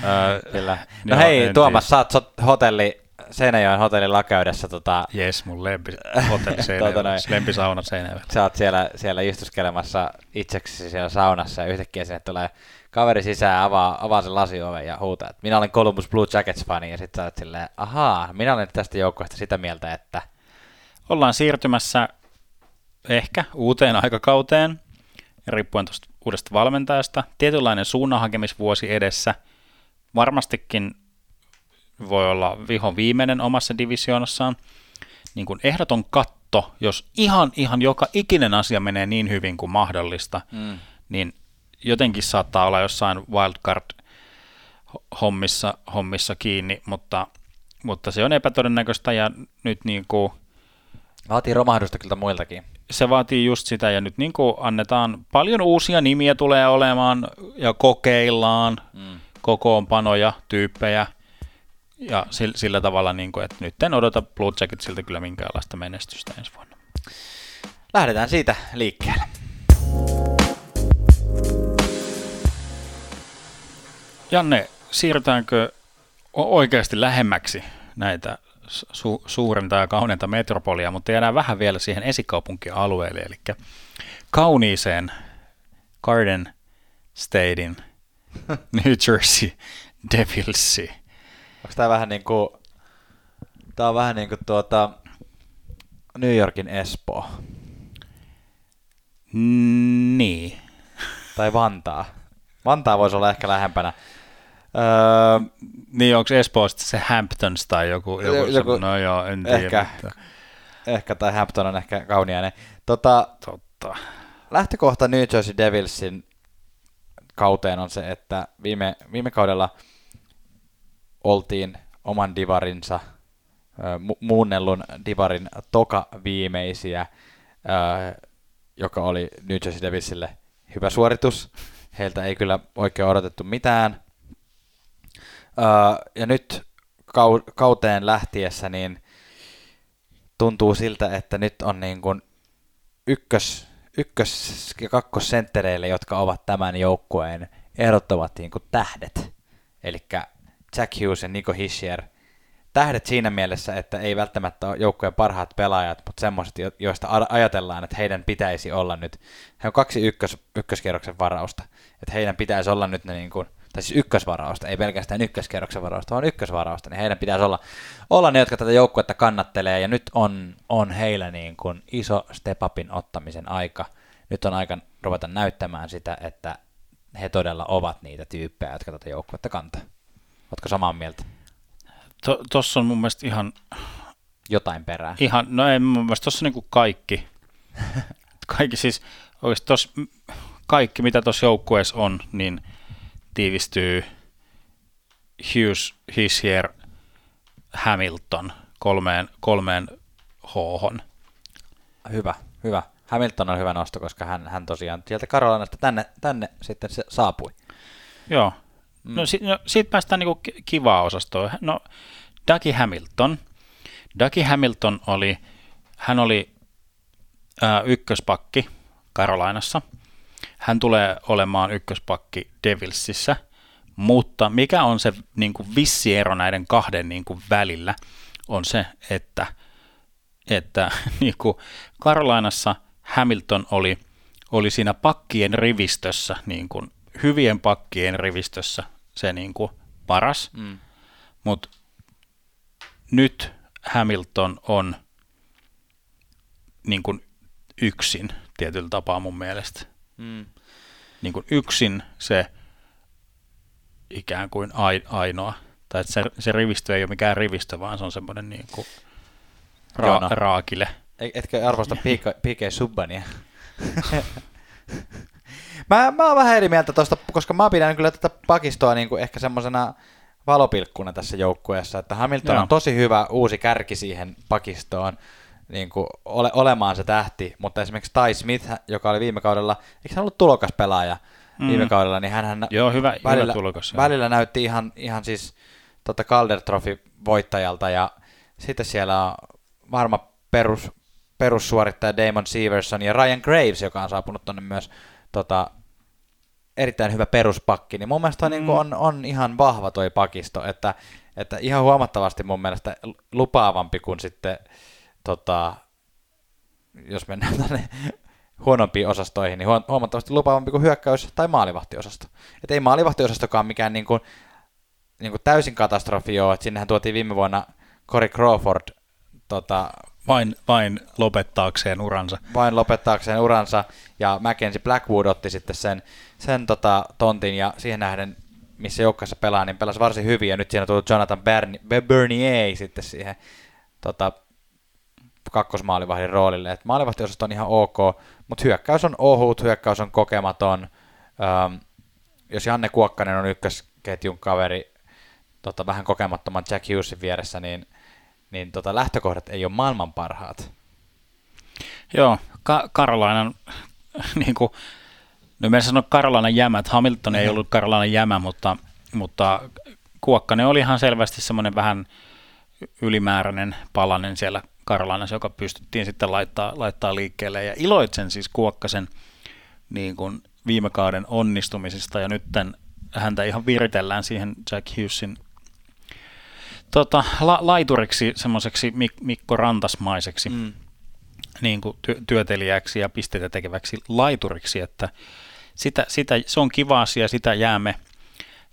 Öö, Kyllä. No joo, hei en Tuomas, sä oot hotelli, Seinäjoen hotellin lakeudessa, tota, Jes, mun lempi (laughs) hotelli Tota Seinäjoella, noin. lempisauna Seinäjoella. sä oot siellä, siellä istuskelemassa itseksi siellä saunassa ja yhtäkkiä sinne tulee kaveri sisään, avaa, avaa sen lasioven ja huutaa, että minä olen Columbus Blue Jackets-fani ja sit sä oot silleen, ahaa, minä olen tästä joukkueesta sitä mieltä, että Ollaan siirtymässä ehkä uuteen aikakauteen, riippuen tuosta uudesta valmentajasta. Tietynlainen suunnanhakemisvuosi edessä. Varmastikin voi olla vihon viimeinen omassa divisioonassaan. Niin kuin ehdoton katto, jos ihan, ihan joka ikinen asia menee niin hyvin kuin mahdollista, mm. niin jotenkin saattaa olla jossain wildcard-hommissa hommissa kiinni, mutta, mutta se on epätodennäköistä ja nyt niin kuin vaatii romahdusta kyllä muiltakin. se vaatii just sitä ja nyt niin kuin annetaan paljon uusia nimiä tulee olemaan ja kokeillaan Mm. kokoonpanoja, tyyppejä ja sillä, sillä tavalla, niin kuin, että nyt en odota Blue Jacketsilta kyllä minkäänlaista menestystä ensi vuonna. Lähdetään siitä liikkeelle. Janne, siirrytäänkö oikeasti lähemmäksi näitä su- suurinta ja kauneinta metropolia, mutta jäädään vähän vielä siihen esikaupunkialueelle, eli kauniiseen Garden Statein (laughs) New Jersey Devilsi. Onko tää vähän niinku, tää on vähän niinku tuota New Yorkin Espoo Niin. tai Vantaa. Vantaa voisi olla ehkä lähempänä. Öö, Niin, onko Espoosta se Hamptons tai joku? joku, Joku- no joo, en tiedä. ehkä. Mutta, ehkä tai Hampton on ehkä kauniainen. Tota, totta. lähtökohta New Jersey Devilsin kauteen on se, että viime, viime kaudella oltiin oman divarinsa, ö, mu- muunnellun divarin toka viimeisiä, ö, joka oli New Jersey Devilsille hyvä suoritus. Heiltä ei kyllä oikein odotettu mitään. Ja nyt kau- kauteen lähtiessä niin tuntuu siltä, että nyt on niin kuin ykkös, ykkös- ja kakkossenttereille, jotka ovat tämän joukkueen ehdottomat niin kuin tähdet. Eli Jack Hughes ja Nico Hischier. Tähdet siinä mielessä, että ei välttämättä ole joukkueen parhaat pelaajat, mutta semmoiset, jo- joista ajatellaan, että heidän pitäisi olla nyt. He on kaksi ykkös, ykköskierroksen varausta. Että heidän pitäisi olla nyt ne niin kuin, tai siis ykkösvarausta, ei pelkästään ykköskierroksen varausta, vaan ykkösvarausta, niin heidän pitäisi olla, olla ne, jotka tätä joukkuetta kannattelee, ja nyt on, on heillä niin kuin iso step upin ottamisen aika. Nyt on aika ruveta näyttämään sitä, että he todella ovat niitä tyyppejä, jotka tätä joukkuetta kantaa. Oletko samaa mieltä? Tuossa on mun mielestä ihan, Jotain perää. ihan no ei mun mielestä tuossa niinku kaikki. (laughs) Kaikki siis, oikeasti tossa, kaikki mitä tuossa joukkueessa on, niin tiivistyy Hughes, Hissier, Hamilton kolmeen, kolmeen hohon. Hyvä, hyvä. Hamilton on hyvä nosto, koska hän, hän tosiaan sieltä Karolanasta tänne, tänne sitten se saapui. Joo. Mm. No, si, no siitä päästään niinku kivaa osastoon. No, Dougie Hamilton. Dougie Hamilton oli, hän oli ää, ykköspakki Karolainassa. Hän tulee olemaan ykköspakki Devilsissä, mutta mikä on se niin kuin vissi ero näiden kahden niin kuin välillä, on se, että, että (laughs) niin kuin Karolainassa Hamilton oli, oli siinä pakkien rivistössä, niin kuin hyvien pakkien rivistössä se niin kuin paras, mm. mutta nyt Hamilton on niin kuin yksin tietyllä tapaa mun mielestä. Mm. Niin kuin yksin se ikään kuin ainoa. Tai että se, se rivistö ei ole mikään rivistö, vaan se on semmoinen niin kuin ra- raakile. Etkö arvosta (laughs) PK Subbania? (laughs) mä, mä oon vähän eri mieltä tuosta, koska mä pidän kyllä tätä pakistoa niin kuin ehkä semmoisena valopilkkuna tässä joukkueessa, että Hamilton Joo. on tosi hyvä uusi kärki siihen pakistoon niin kuin ole, olemaan se tähti, mutta esimerkiksi Ty Smith, joka oli viime kaudella, eikö hän ollut tulokas pelaaja mm. viime kaudella, niin hän Joo, hyvä, välillä, hyvä tulokas. Välillä näytti ihan, ihan siis tota Calder Trophy voittajalta ja sitten siellä on varma perus, perussuorittaja Damon Severson ja Ryan Graves, joka on saapunut tuonne myös tota, erittäin hyvä peruspakki, niin mun mielestä on, mm. niin on, on ihan vahva toi pakisto, että, että ihan huomattavasti mun mielestä lupaavampi kuin sitten, tota, jos mennään (laughs) tänne huonompiin osastoihin, niin huomattavasti lupaavampi kuin hyökkäys- tai maalivahtiosasto. Että ei maalivahtiosastokaan mikään niin kuin, niin kuin täysin katastrofi ole, että sinnehän tuotiin viime vuonna Corey Crawford tota, vain, vain lopettaakseen uransa. Vain lopettaakseen uransa, ja Mackenzie Blackwood otti sitten sen, sen tota, tontin, ja siihen nähden, missä joukkueessa pelaa, niin pelasi varsin hyvin, ja nyt siinä tullut Jonathan Bernier sitten siihen tota, kakkosmaalivahdin roolille. Et maalivahtiosasto on ihan ok, mutta hyökkäys on ohut, hyökkäys on kokematon. Öm, jos Janne Kuokkanen on ykkösketjun kaveri tota, vähän kokemattoman Jack Hughesin vieressä, niin niin tota, lähtökohdat ei ole maailman parhaat. Joo, Ka- Karolainan, (laughs) niin kuin, no mä sanoa Karolainan jämä, että Hamilton ei mhm. ollut Karolainan jämä, mutta, mutta Kuokkanen oli ihan selvästi semmoinen vähän ylimääräinen palanen siellä Karolainassa, joka pystyttiin sitten laittaa, laittaa liikkeelle. Ja iloitsen siis Kuokkasen niin kuin viime kauden onnistumisista, ja nyt häntä ihan viritellään siihen Jack Hughesin tota, la, laituriksi, semmoiseksi Mik- Mikko Rantasmaiseksi mm. niin kuin ty- työtelijäksi ja pisteitä tekeväksi laituriksi, että sitä, sitä, se on kiva asia, sitä jäämme,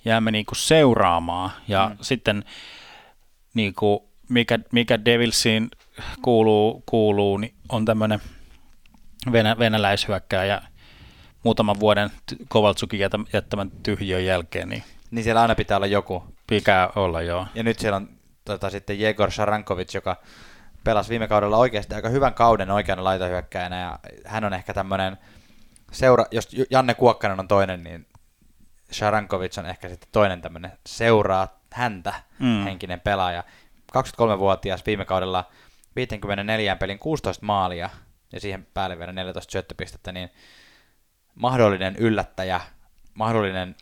jäämme niin kuin seuraamaan ja mm. sitten niin kuin, mikä, mikä Devilsiin kuuluu, kuuluu niin on tämmöinen venä, venäläishyökkääjä muutaman vuoden Kovaltsukin jättämän tyhjön jälkeen. Niin, niin siellä aina pitää olla joku. Pitää olla, joo. Ja nyt siellä on tota, sitten Jegor Sharankovic, joka pelasi viime kaudella oikeasti aika hyvän kauden oikeana laitahyökkäjänä, ja hän on ehkä tämmöinen seura, jos Janne Kuokkanen on toinen, niin Sharankovic on ehkä sitten toinen tämmöinen seuraa häntä mm. henkinen pelaaja. 23-vuotias viime kaudella 54 pelin 16 maalia ja siihen päälle vielä 14 syöttöpistettä, niin mahdollinen yllättäjä, mahdollinen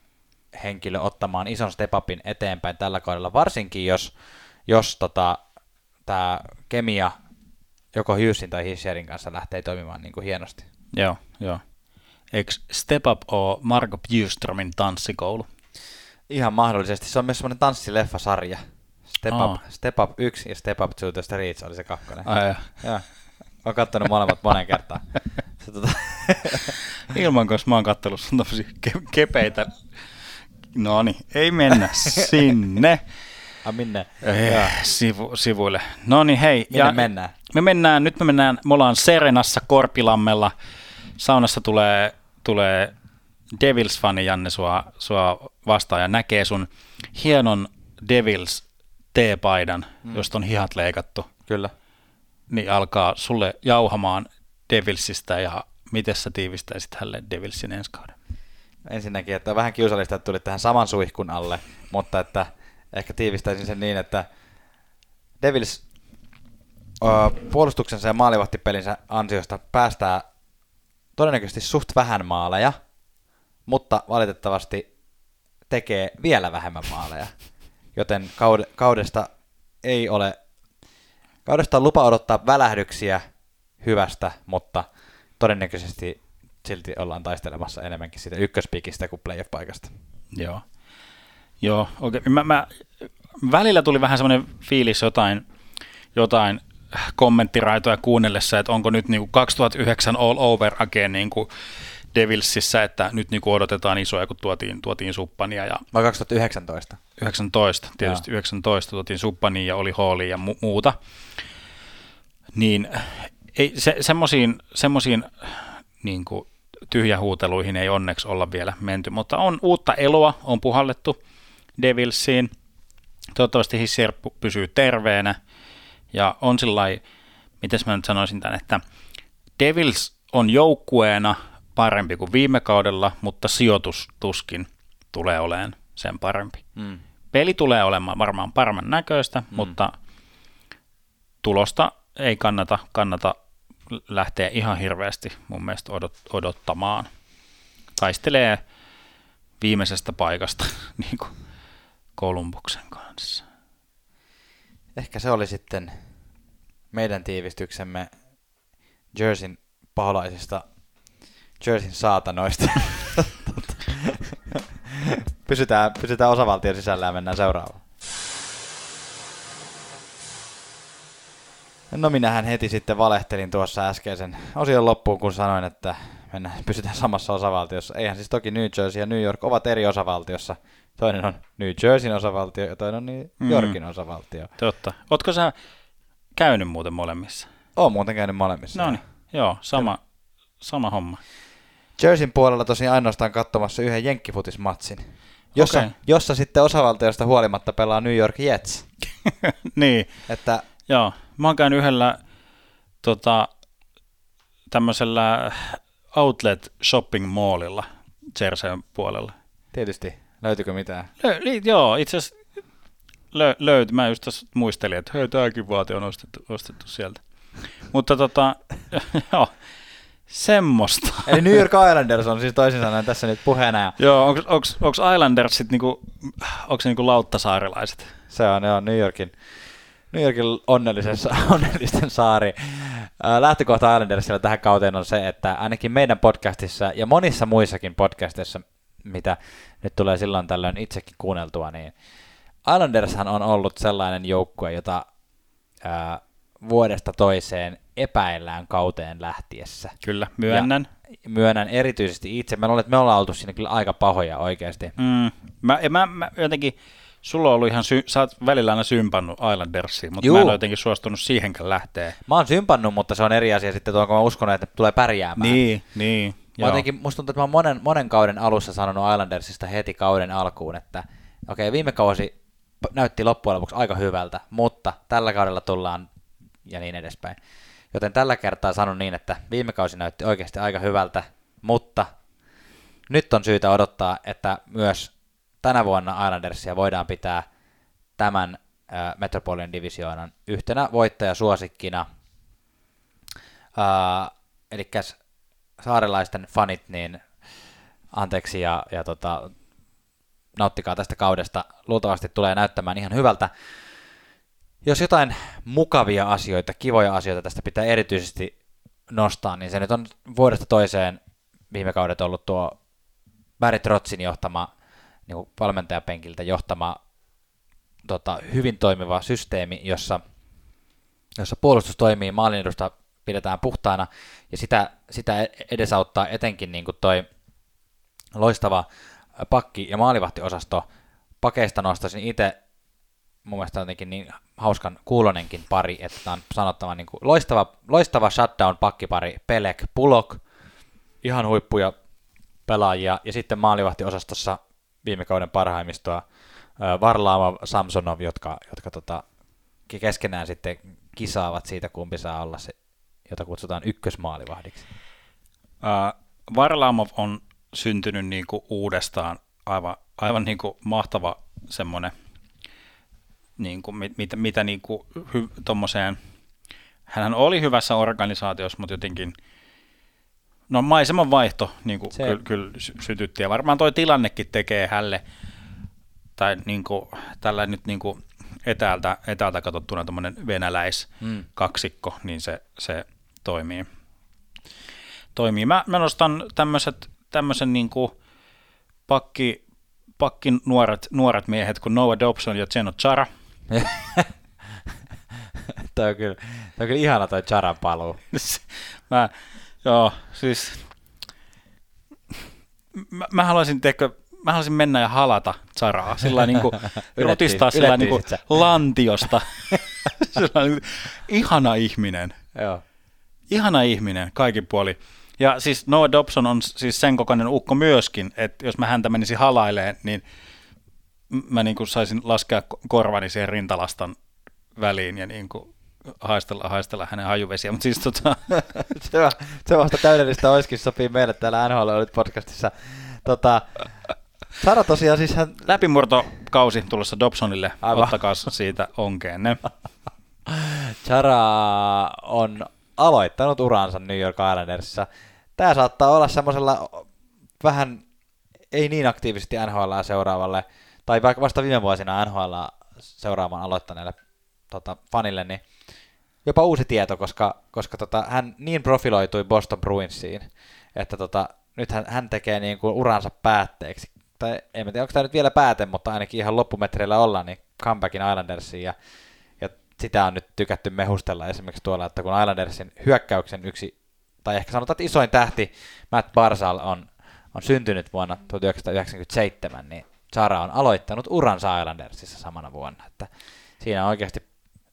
henkilö ottamaan ison step-upin eteenpäin tällä kaudella, varsinkin jos, jos tota, tämä kemia joko Hughesin tai Hissierin kanssa lähtee toimimaan niin kuin hienosti. Joo, joo. Eikö Step Up ole Marko Bjurströmin tanssikoulu? Ihan mahdollisesti. Se on myös semmoinen tanssileffasarja. Step, oh. up, Step Up 1 ja Step Up to the Streets oli se kakkonen. Ai ja. Olen kattonut molemmat monen kertaan. (laughs) Se, tota... (laughs) Ilman, koska mä oon kattellut sun ke- kepeitä No niin, ei mennä (laughs) sinne. A minne? Eh, sivu, sivuille. No niin, hei. Minne ja mennään? Me mennään, nyt me mennään, me ollaan Serenassa Korpilammella. Saunassa tulee, tulee Devils-fani Janne sua, sua vastaan ja näkee sun hienon Devils T-paidan, mm. josta on hihat leikattu. Kyllä. Niin alkaa sulle jauhamaan Devilsistä ja miten sä tiivistäisit hänelle Devilsin ensi kauden? ensinnäkin, että vähän kiusallista, että tuli tähän saman suihkun alle, mutta että ehkä tiivistäisin sen niin, että Devils ö, puolustuksensa ja maalivahtipelinsä ansiosta päästää todennäköisesti suht vähän maaleja, mutta valitettavasti tekee vielä vähemmän maaleja. Joten kaudesta ei ole, kaudesta on lupa odottaa välähdyksiä hyvästä, mutta todennäköisesti silti ollaan taistelemassa enemmänkin siitä ykköspikistä kuin playoff-paikasta. Joo. Joo, okei. Okay. Mä, mä, välillä tuli vähän semmoinen fiilis jotain, jotain kommenttiraitoja kuunnellessa, että onko nyt niin kuin 2009 all over again niin kuin Devilsissä, että nyt niin kuin odotetaan isoja, kun tuotiin, tuotiin suppania. Ja Vai 2019? 19, tietysti Joo. 19 tuotiin suppania ja oli hooli ja mu- muuta. Niin ei, se, semmoisiin, semmoisiin niin kuin tyhjähuuteluihin ei onneksi olla vielä menty, mutta on uutta eloa, on puhallettu Devilsiin. Toivottavasti Hissier pysyy terveenä ja on sillä miten mä nyt sanoisin tämän, että Devils on joukkueena parempi kuin viime kaudella, mutta sijoitus tuskin tulee olemaan sen parempi. Mm. Peli tulee olemaan varmaan paremman näköistä, mm. mutta tulosta ei kannata, kannata lähteä ihan hirveästi mun mielestä odot, odottamaan. Taistelee viimeisestä paikasta (laughs) niin kuin Kolumbuksen kanssa. Ehkä se oli sitten meidän tiivistyksemme Jerseyn paholaisista, Jerseyn saatanoista. pysytään, pysytään osavaltion sisällä ja mennään seuraavaan. No minähän heti sitten valehtelin tuossa äskeisen osion loppuun, kun sanoin, että mennään, pysytään samassa osavaltiossa. Eihän siis toki New Jersey ja New York ovat eri osavaltiossa. Toinen on New Jerseyn osavaltio ja toinen on New mm. Yorkin mm. osavaltio. Totta. Ootko sä käynyt muuten molemmissa? Oon muuten käynyt molemmissa. No niin, joo, sama, sama homma. Jerseyn puolella tosiaan ainoastaan katsomassa yhden jenkkifutismatsin, jossa, okay. jossa sitten osavaltiosta huolimatta pelaa New York Jets. (laughs) niin. Että Joo, mä oon käynyt yhdellä tota, tämmöisellä outlet shopping mallilla Jerseyn puolella. Tietysti. Löytyykö mitään? Lö, li, joo, itse asiassa lö, löytyi. Mä just muistelin, että hei, tämäkin vaate on ostettu, ostettu sieltä. Mutta tota, (laughs) joo, semmoista. (laughs) Eli New York Islanders on siis toisin sanoen tässä nyt puheena. Ja... Joo, onko Islandersit niinku, onko se niinku lauttasaarilaiset? Se on, joo, New Yorkin New Yorkin onnellisen, (laughs) onnellisten saari. Lähtökohta Islandersilla tähän kauteen on se, että ainakin meidän podcastissa ja monissa muissakin podcasteissa, mitä nyt tulee silloin tällöin itsekin kuunneltua, niin Islandershan on ollut sellainen joukkue, jota ää, vuodesta toiseen epäillään kauteen lähtiessä. Kyllä, myönnän. Ja myönnän erityisesti itse. Mä luulen, että me ollaan oltu siinä kyllä aika pahoja oikeasti. Mm, mä, mä, mä jotenkin Sulla on ollut ihan, sy- sä oot välillä aina sympannut Islandersiin, mutta Juu. mä en ole jotenkin suostunut siihenkään lähteä. Mä oon sympannut, mutta se on eri asia sitten tuo, kun mä uskon, että tulee pärjäämään. Niin, niin. Mä jotenkin, musta tuntuu, että mä oon monen, monen kauden alussa sanonut Islandersista heti kauden alkuun, että okei, okay, viime kausi näytti loppujen lopuksi aika hyvältä, mutta tällä kaudella tullaan ja niin edespäin. Joten tällä kertaa sanon niin, että viime kausi näytti oikeasti aika hyvältä, mutta nyt on syytä odottaa, että myös tänä vuonna Islandersia voidaan pitää tämän äh, Metropolian divisioonan yhtenä voittajasuosikkina. Äh, eli saarelaisten fanit, niin anteeksi ja, ja tota, nauttikaa tästä kaudesta. Luultavasti tulee näyttämään ihan hyvältä. Jos jotain mukavia asioita, kivoja asioita tästä pitää erityisesti nostaa, niin se nyt on vuodesta toiseen viime kaudet ollut tuo Barry Trotsin johtama niin valmentajapenkiltä johtama tota, hyvin toimiva systeemi, jossa, jossa puolustus toimii, maalin edusta pidetään puhtaana, ja sitä, sitä edesauttaa etenkin niin kuin toi loistava pakki- ja maalivahtiosasto. Pakeista nostaisin itse mun mielestä jotenkin niin hauskan kuulonenkin pari, että tämä on sanottava niin kuin loistava, loistava shutdown pakkipari, Pelek, Pulok, ihan huippuja pelaajia, ja sitten maalivahtiosastossa viime kauden parhaimmistoa, Varlaama, Samsonov, jotka, jotka tota, keskenään sitten kisaavat siitä, kumpi saa olla se, jota kutsutaan ykkösmaalivahdiksi. Uh, Varlamov on syntynyt niin kuin uudestaan aivan, aivan niin kuin mahtava semmoinen niin kuin, mit, mitä, mitä niin kuin, hy, tommoseen, hän oli hyvässä organisaatiossa, mutta jotenkin, no maiseman vaihto niin kuin, kyllä, kyllä sytytti, ja varmaan toi tilannekin tekee hälle, tai niin kuin, tällä nyt niin kuin etäältä, etäältä katsottuna tämmöinen venäläiskaksikko, mm. niin se, se toimii. toimii. Mä, mä nostan tämmöiset, tämmöisen niin kuin pakki, pakki nuoret, nuoret miehet kuin Noah Dobson ja Zeno Chara. (laughs) toi, on kyllä, toi on kyllä ihana toi Charan paluu. (laughs) mä, joo, siis mä, mä haluaisin tehdä mä haluaisin mennä ja halata Zaraa, sillä niin kuin (laughs) rotistaa sillä niin kuin lantiosta. sillä niin ihana ihminen. Joo. Ihana ihminen, kaikin puoli. Ja siis Noah Dobson on siis sen kokoinen ukko myöskin, että jos mä häntä menisi halaileen, niin mä niin kuin saisin laskea korvani siihen rintalastan väliin ja niin kuin haistella, haistella hänen hajuvesiä, mutta siis tota... (laughs) se, se vasta täydellistä olisikin sopii meille täällä NHL podcastissa. Tota, Sara tosiaan siis hän... Läpimurtokausi tulossa Dobsonille, Aivan. ottakaa siitä onkeenne. (laughs) Chara on aloittanut uransa New York Islandersissa. Tämä saattaa olla semmoisella vähän ei niin aktiivisesti NHL seuraavalle, tai vasta viime vuosina NHL seuraavan aloittaneelle tota, fanille, niin jopa uusi tieto, koska, koska tota, hän niin profiloitui Boston Bruinsiin, että tota, nyt hän, hän tekee niin kuin uransa päätteeksi. Tai en tiedä, onko tämä nyt vielä pääte, mutta ainakin ihan loppumetreillä ollaan, niin comebackin Islandersiin, ja, ja sitä on nyt tykätty mehustella esimerkiksi tuolla, että kun Islandersin hyökkäyksen yksi, tai ehkä sanotaan, että isoin tähti, Matt Barsal on, on syntynyt vuonna 1997, niin Sara on aloittanut uransa Islandersissa samana vuonna, että siinä on oikeasti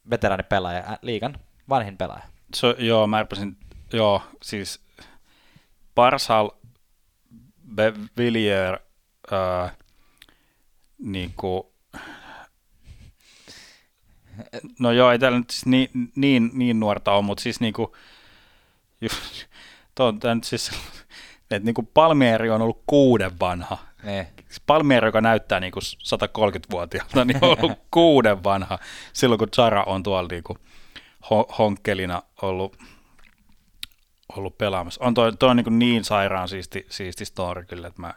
veteraanipelaaja, liikan vanhin pelaaja. So, joo, mä arpasin, joo, siis Barsal, Villiers, ää, niin kuin, no joo, ei täällä nyt siis niin, niin, niin nuorta ole, mutta siis niin kuin, just, (laughs) on nyt siis, että niin kuin Palmieri on ollut kuuden vanha. Ne. Palmieri, joka näyttää niin kuin 130-vuotiaalta, niin on ollut (laughs) kuuden vanha silloin, kun Zara on tuolla niin kuin honkkelina ollut, ollut pelaamassa. On toi, toi on niin, niin sairaan siisti, siisti story kyllä, että mä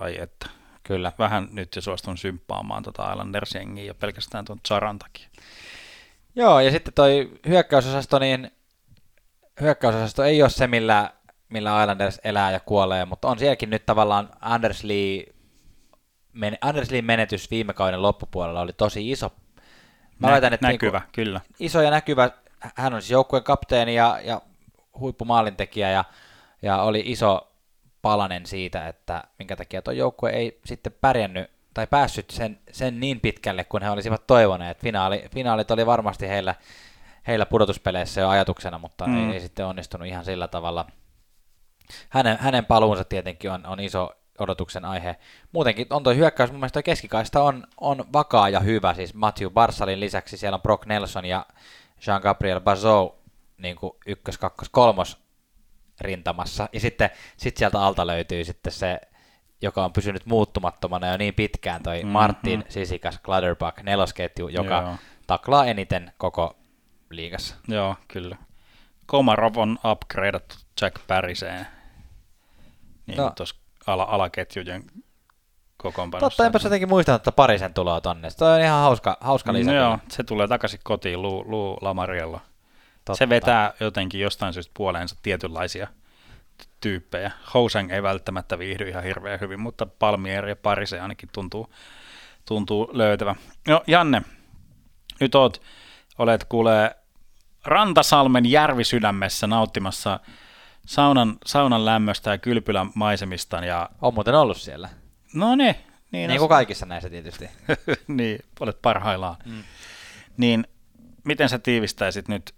Ai että. Kyllä. Vähän nyt jo suostun symppaamaan tota Islanders jengiä ja pelkästään tuon Charan takia. Joo, ja sitten toi hyökkäysosasto, niin hyökkäysosasto ei ole se, millä, millä Islanders elää ja kuolee, mutta on sielläkin nyt tavallaan Anders Lee, men, Anders Lee menetys viime kauden loppupuolella oli tosi iso. Mä Nä, väitän, että näkyvä, niinku, kyllä. Iso ja näkyvä. Hän on siis joukkueen kapteeni ja, ja huippumaalintekijä ja, ja oli iso palanen siitä, että minkä takia tuo joukkue ei sitten pärjännyt tai päässyt sen, sen niin pitkälle kuin he olisivat toivoneet. Finaali, finaalit oli varmasti heillä, heillä pudotuspeleissä jo ajatuksena, mutta mm. ei, ei sitten onnistunut ihan sillä tavalla. Hänen, hänen paluunsa tietenkin on, on iso odotuksen aihe. Muutenkin on tuo hyökkäys, mun mielestä tuo keskikaista on, on vakaa ja hyvä, siis Matthew Barsalin lisäksi siellä on Brock Nelson ja Jean-Gabriel Bazou niin kuin ykkös, kakkos, kolmos rintamassa. Ja sitten sit sieltä alta löytyy sitten se, joka on pysynyt muuttumattomana jo niin pitkään, toi mm-hmm. Martin Sisikas Clutterbuck nelosketju, joka Joo. taklaa eniten koko liigassa. Joo, kyllä. Komarov on upgradeattu Jack Pariseen. Niin no. tuossa ala- alaketjujen kokoonpanossa. Totta, enpä jotenkin muistanut, että Parisen tuloa tonne. Se on ihan hauska, hauska lisä. No joo, se tulee takaisin kotiin Lou, Lou Lamariella. Totta. Se vetää jotenkin jostain syystä puoleensa tietynlaisia tyyppejä. Housang ei välttämättä viihdy ihan hirveän hyvin, mutta Palmieri ja Parise ainakin tuntuu, tuntuu löytävä. No Janne, nyt oot, olet kuulee Rantasalmen järvisydämessä nauttimassa saunan, saunan lämmöstä ja kylpylän maisemista. Ja... On muuten ollut siellä. No niin. Niin, niin kuin kaikissa näissä tietysti. (laughs) niin, olet parhaillaan. Mm. Niin, miten sä tiivistäisit nyt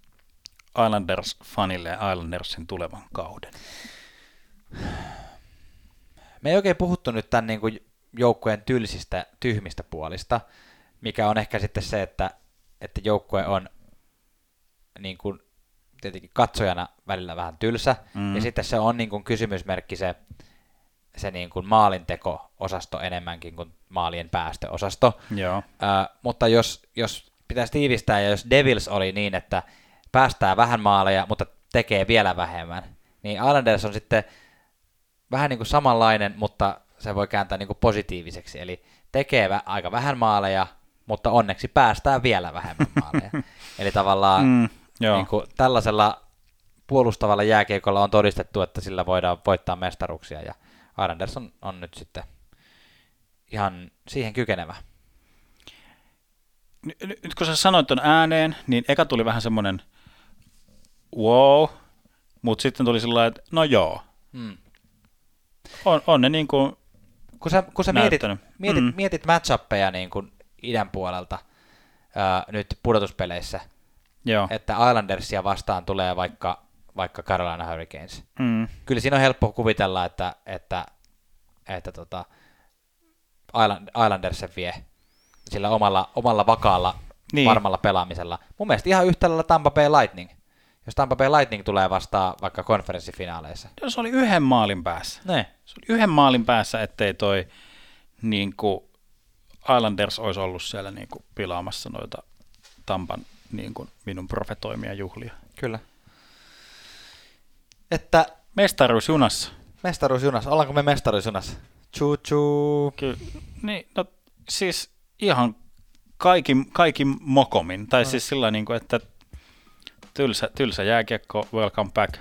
Islanders-fanille ja Islandersin tulevan kauden? Me ei oikein puhuttu nyt tämän niin kuin joukkueen tylsistä, tyhmistä puolista, mikä on ehkä sitten se, että, että joukkue on niin kuin, tietenkin katsojana välillä vähän tylsä, mm. ja sitten se on niin kuin kysymysmerkki se, se niin kuin maalinteko-osasto enemmänkin kuin maalien päästöosasto. Joo. Ö, mutta jos, jos pitäisi tiivistää, ja jos Devils oli niin, että päästää vähän maaleja, mutta tekee vielä vähemmän, niin Islanders on sitten vähän niin kuin samanlainen, mutta se voi kääntää niin kuin positiiviseksi. Eli tekee vä- aika vähän maaleja, mutta onneksi päästää vielä vähemmän maaleja. (laughs) Eli tavallaan Mm, joo. niin kuin tällaisella puolustavalla jääkiekolla on todistettu, että sillä voidaan voittaa mestaruksia, ja Islanders on, on nyt sitten ihan siihen kykenevä. Ny- ny- nyt kun sä sanoit ton ääneen, niin eka tuli vähän semmoinen wow, mutta sitten tuli sillä että no joo, Mm. on, on ne niin kuin, Kun sä, kun sä mietit, mietit, Mm. mietit matchappeja niin kuin idän puolelta ää, nyt pudotuspeleissä, joo, että Islandersia vastaan tulee vaikka, vaikka Carolina Hurricanes. mm, Kyllä siinä on helppo kuvitella, että, että, että tota, Island, Islanders sen vie sillä omalla, omalla vakaalla, Niin. niin. varmalla pelaamisella. Mun mielestä ihan yhtä lailla Tampa Bay Lightning. Jos Tampa Bay Lightning tulee vastaan vaikka konferenssifinaaleissa. se oli yhden maalin päässä. Ne. Se oli yhden maalin päässä, ettei toi niin kuin Islanders olisi ollut siellä niin kuin pilaamassa noita Tampan niin kuin minun profetoimia juhlia. Kyllä. Että Mestaruus junassa. mestaruusjunassa, ollaanko me mestaruusjunassa? Chuu chuu. Kyllä, niin, no siis ihan kaikin, kaikin mokomin. Tai siis sillä niin kuin, että tylsä, tylsä jääkiekko, welcome back.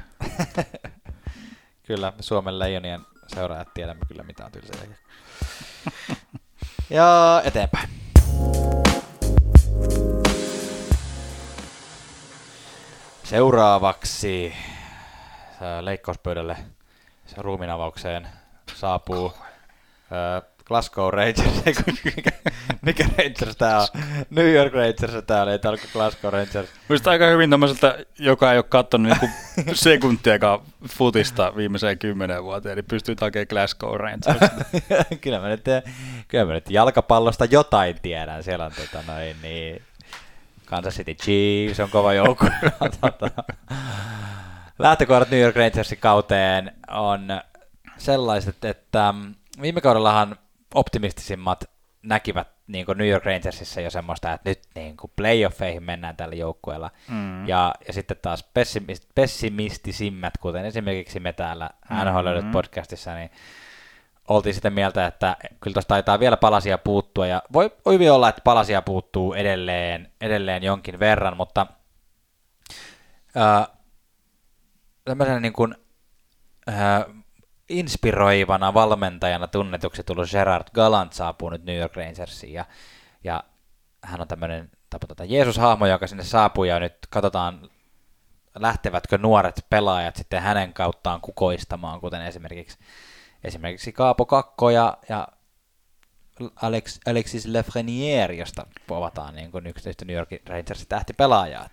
(laughs) Kyllä, me Suomen leijonien seuraajat tiedämme kyllä, mitä on tylsä jälkeen. (laughs) ja eteenpäin. Seuraavaksi leikkauspöydälle se ruuminavaukseen saapuu Glasgow Rangers, (laughs) mikä, mikä Rangers tää on? New York Rangers tää oli, ei tää Glasgow Rangers. Minusta aika hyvin tämmöiseltä, joka ei ole katsonut niin (laughs) sekuntiakaan futista viimeiseen kymmenen vuoteen, niin pystyy takemaan Glasgow Rangers. (laughs) kyllä, mä nyt, kyllä mä nyt jalkapallosta jotain tiedän. Siellä on tota, noin, niin, Kansas City Chiefs on kova joukkue. lähtökohdat New York Rangersin kauteen on sellaiset, että mm, viime kaudellahan optimistisimmat näkivät niin New York Rangersissa jo semmoista, että nyt niin kuin playoffeihin mennään tällä joukkueella. Mm. Ja, ja sitten taas pessimist, pessimistisimmät, kuten esimerkiksi me täällä NHL Mhm. podcastissa, niin oltiin sitä mieltä, että kyllä tuosta taitaa vielä palasia puuttua, ja voi, hyvin olla, että palasia puuttuu edelleen, edelleen jonkin verran, mutta ää, tämmöisenä niin kuin, ää, inspiroivana valmentajana tunnetuksi tullut Gerard Gallant saapuu nyt New York Rangersiin, ja, ja hän on tämmöinen tota, Jeesus-hahmo, joka sinne saapuu, ja nyt katsotaan, lähtevätkö nuoret pelaajat sitten hänen kauttaan kukoistamaan, kuten esimerkiksi esimerkiksi Kaapo Kakko ja, ja Alex, Alexis Lafreniere, josta povataan niin kuin yksityistä New York Rangersin tähtipelaajaa.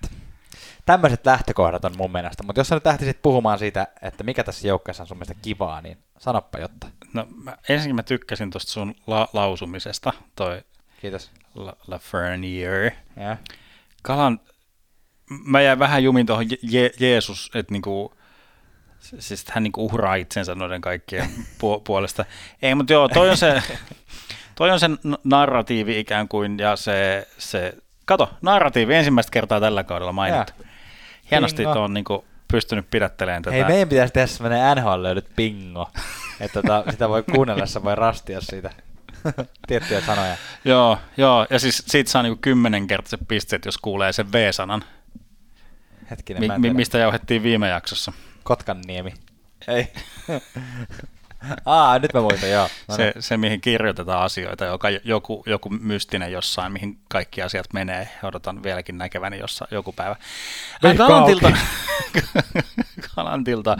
Tämmöiset lähtökohdat on mun mielestä, mutta jos sä nyt lähtisit puhumaan siitä, että mikä tässä joukkueessa on sun mielestä kivaa, niin sanoppa jotta. No, mä, ensinnäkin mä tykkäsin tuosta sun la- lausumisesta, toi Kiitos. La- Lafreniere. Ja. Kalan, mä jäin vähän jumin tuohon Je- Jeesus, että niinku, siis hän niinku uhraa itsensä noiden kaikkien pu- puolesta. Ei, mutta joo, toi on se, toi on se narratiivi ikään kuin, ja se, se kato, narratiivi ensimmäistä kertaa tällä kaudella mainittu. Hienosti Bingo. on niinku pystynyt pidättelemään tätä. Hei, meidän pitäisi tehdä semmoinen NHL löydyt bingo, että tota, sitä voi kuunnellessa, voi rastia siitä (laughs) tiettyjä sanoja. Joo, joo, ja siis siitä saa niinku kymmenenkertaiset pisteet, jos kuulee sen V-sanan, Hetkinen, mi- mistä jauhettiin viime jaksossa. Kotkanniemi. Ei. (laughs) Aa, nyt mä muistan, joo. No Se, niin. se, mihin kirjoitetaan asioita, joka joku, joku mystinen jossain, mihin kaikki asiat menee. Odotan vieläkin näkeväni jossain joku päivä. Veikka Kalantilta, Kalantilta.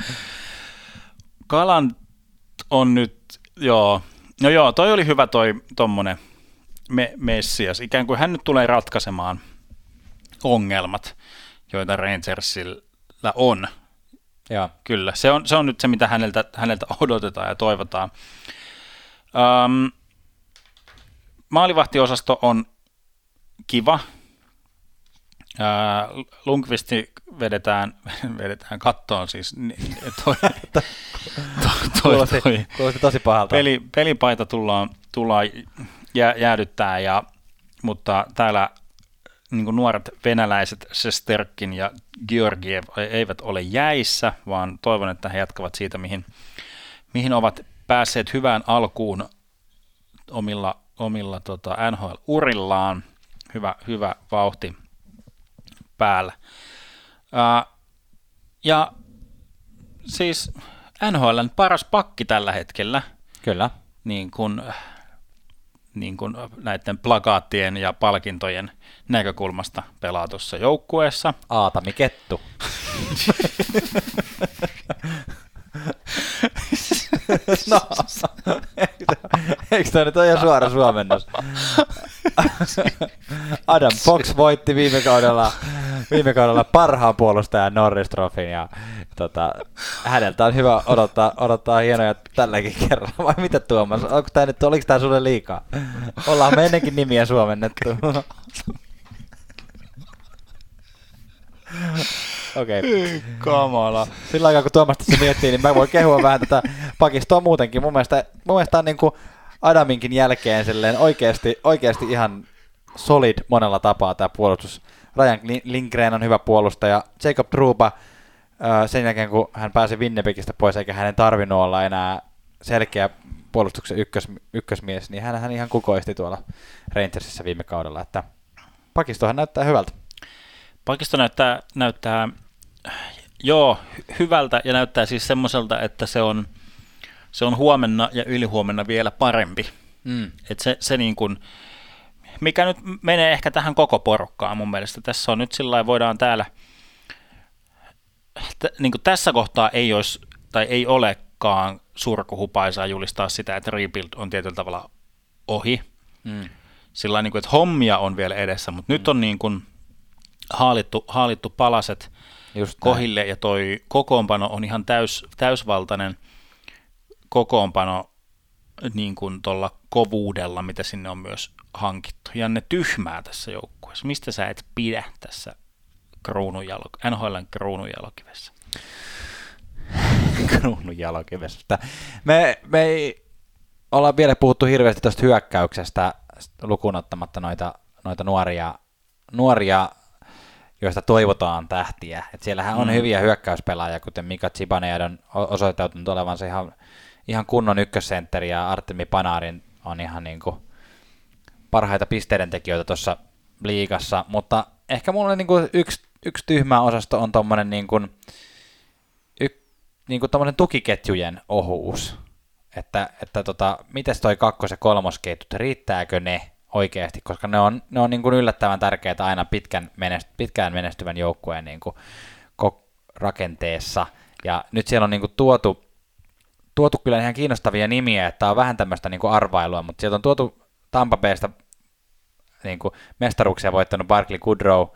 (laughs) Kalant on nyt, joo, no joo, toi oli hyvä toi tommonen me, Messias. Ikään kuin hän nyt tulee ratkaisemaan ongelmat, joita Rangersillä on Joo. Kyllä, se on, se on nyt se, mitä häneltä, häneltä (laughs) odotetaan ja toivotaan. Um, maalivahtiosasto on kiva. Ää, Lundqvisti vedetään, (laughs) vedetään kattoon siis. (laughs) Toi, toi, toi, toi, kuulosti tosi pahalta. peli, pelipaita tullaan, tullaan jää, jäädyttää, ja, mutta täällä niin nuoret venäläiset Sesterkin ja Georgiev eivät ole jäissä, vaan toivon, että he jatkavat siitä, mihin, mihin ovat päässeet hyvään alkuun omilla, omilla tota, NHL-urillaan. Hyvä, hyvä vauhti päällä. Ää, ja siis NHLn paras pakki tällä hetkellä, Kyllä. niin kuin, niin kuin näiden plakaattien ja palkintojen näkökulmasta pelaa tuossa joukkueessa. Aatami Kettu. (laughs) no, eikö tämä nyt ole ihan suora suomennos? (laughs) Adam Fox voitti viime kaudella, viime kaudella parhaan puolustajan Norris Trophyn ja tota, häneltä on hyvä odottaa, odottaa hienoja tälläkin kerralla. Vai mitä Tuomas? Onko tämä nyt, oliko tämä sulle liikaa? Ollaan me ennenkin nimiä suomennettu. Okei. Okay. Kamala. Sillä aikaa kun Tuomas tässä miettii, niin mä voin kehua vähän tätä pakistoa muutenkin. Mun mielestä, mun mielestä on niin kuin Adaminkin jälkeen silleen oikeasti, oikeasti ihan solid monella tapaa tämä puolustus. Ryan Lindgren on hyvä puolustaja. Jacob Truba sen jälkeen, kun hän pääsi Winnipegistä pois, eikä hänen tarvinnut olla enää selkeä puolustuksen ykkös, ykkösmies, niin hän, hän ihan kukoisti tuolla Rangersissa viime kaudella, että pakistohan näyttää hyvältä. Pakisto näyttää, näyttää joo, hyvältä ja näyttää siis semmoiselta, että se on, se on huomenna ja ylihuomenna vielä parempi. Mm. Et se, se niin kuin, mikä nyt menee ehkä tähän koko porukkaan mun mielestä. Tässä on nyt sillä voidaan täällä, t- niin kuin tässä kohtaa ei olisi tai ei olekaan surkuhupaisaa julistaa sitä, että rebuild on tietyllä tavalla ohi. Mm. Sillä niin kuin, että hommia on vielä edessä, mutta mm. nyt on niin kuin haalittu, haalittu palaset Just kohille näin. ja toi kokoonpano on ihan täys, täysvaltainen kokoonpano niin kuin tuolla kovuudella, mitä sinne on myös hankittu. Ja ne tyhmää tässä joukkueessa. Mistä sä et pidä tässä kruununjalo- NHLn kruununjalokivessä? (laughs) kruununjalokivessä. Me, me ei olla vielä puhuttu hirveästi tuosta hyökkäyksestä lukunottamatta noita, noita nuoria, nuoria joista toivotaan tähtiä. Et siellähän on mm. hyviä hyökkäyspelaajia, kuten Mika Zibanejad on osoittautunut olevansa ihan, ihan kunnon ykkössentteri ja Artemi Panarin on ihan niin kuin parhaita pisteiden tekijöitä tuossa liigassa, mutta ehkä mulla niin kuin yksi, yksi tyhmä osasto on tuommoinen niin kuin, y, niin kuin tukiketjujen ohuus. Että, että tota, miten toi kakkos- ja kolmosketjut, riittääkö ne oikeasti, koska ne on, ne on niin kuin yllättävän tärkeitä aina pitkän menest, pitkään menestyvän joukkueen niin kuin rakenteessa. Ja nyt siellä on niin kuin tuotu, tuotu kyllä ihan kiinnostavia nimiä, että on vähän tämmöistä niin kuin arvailua, mutta sieltä on tuotu Tampa Baysta niin kuin mestaruuksia voittanut Barkley Goodrow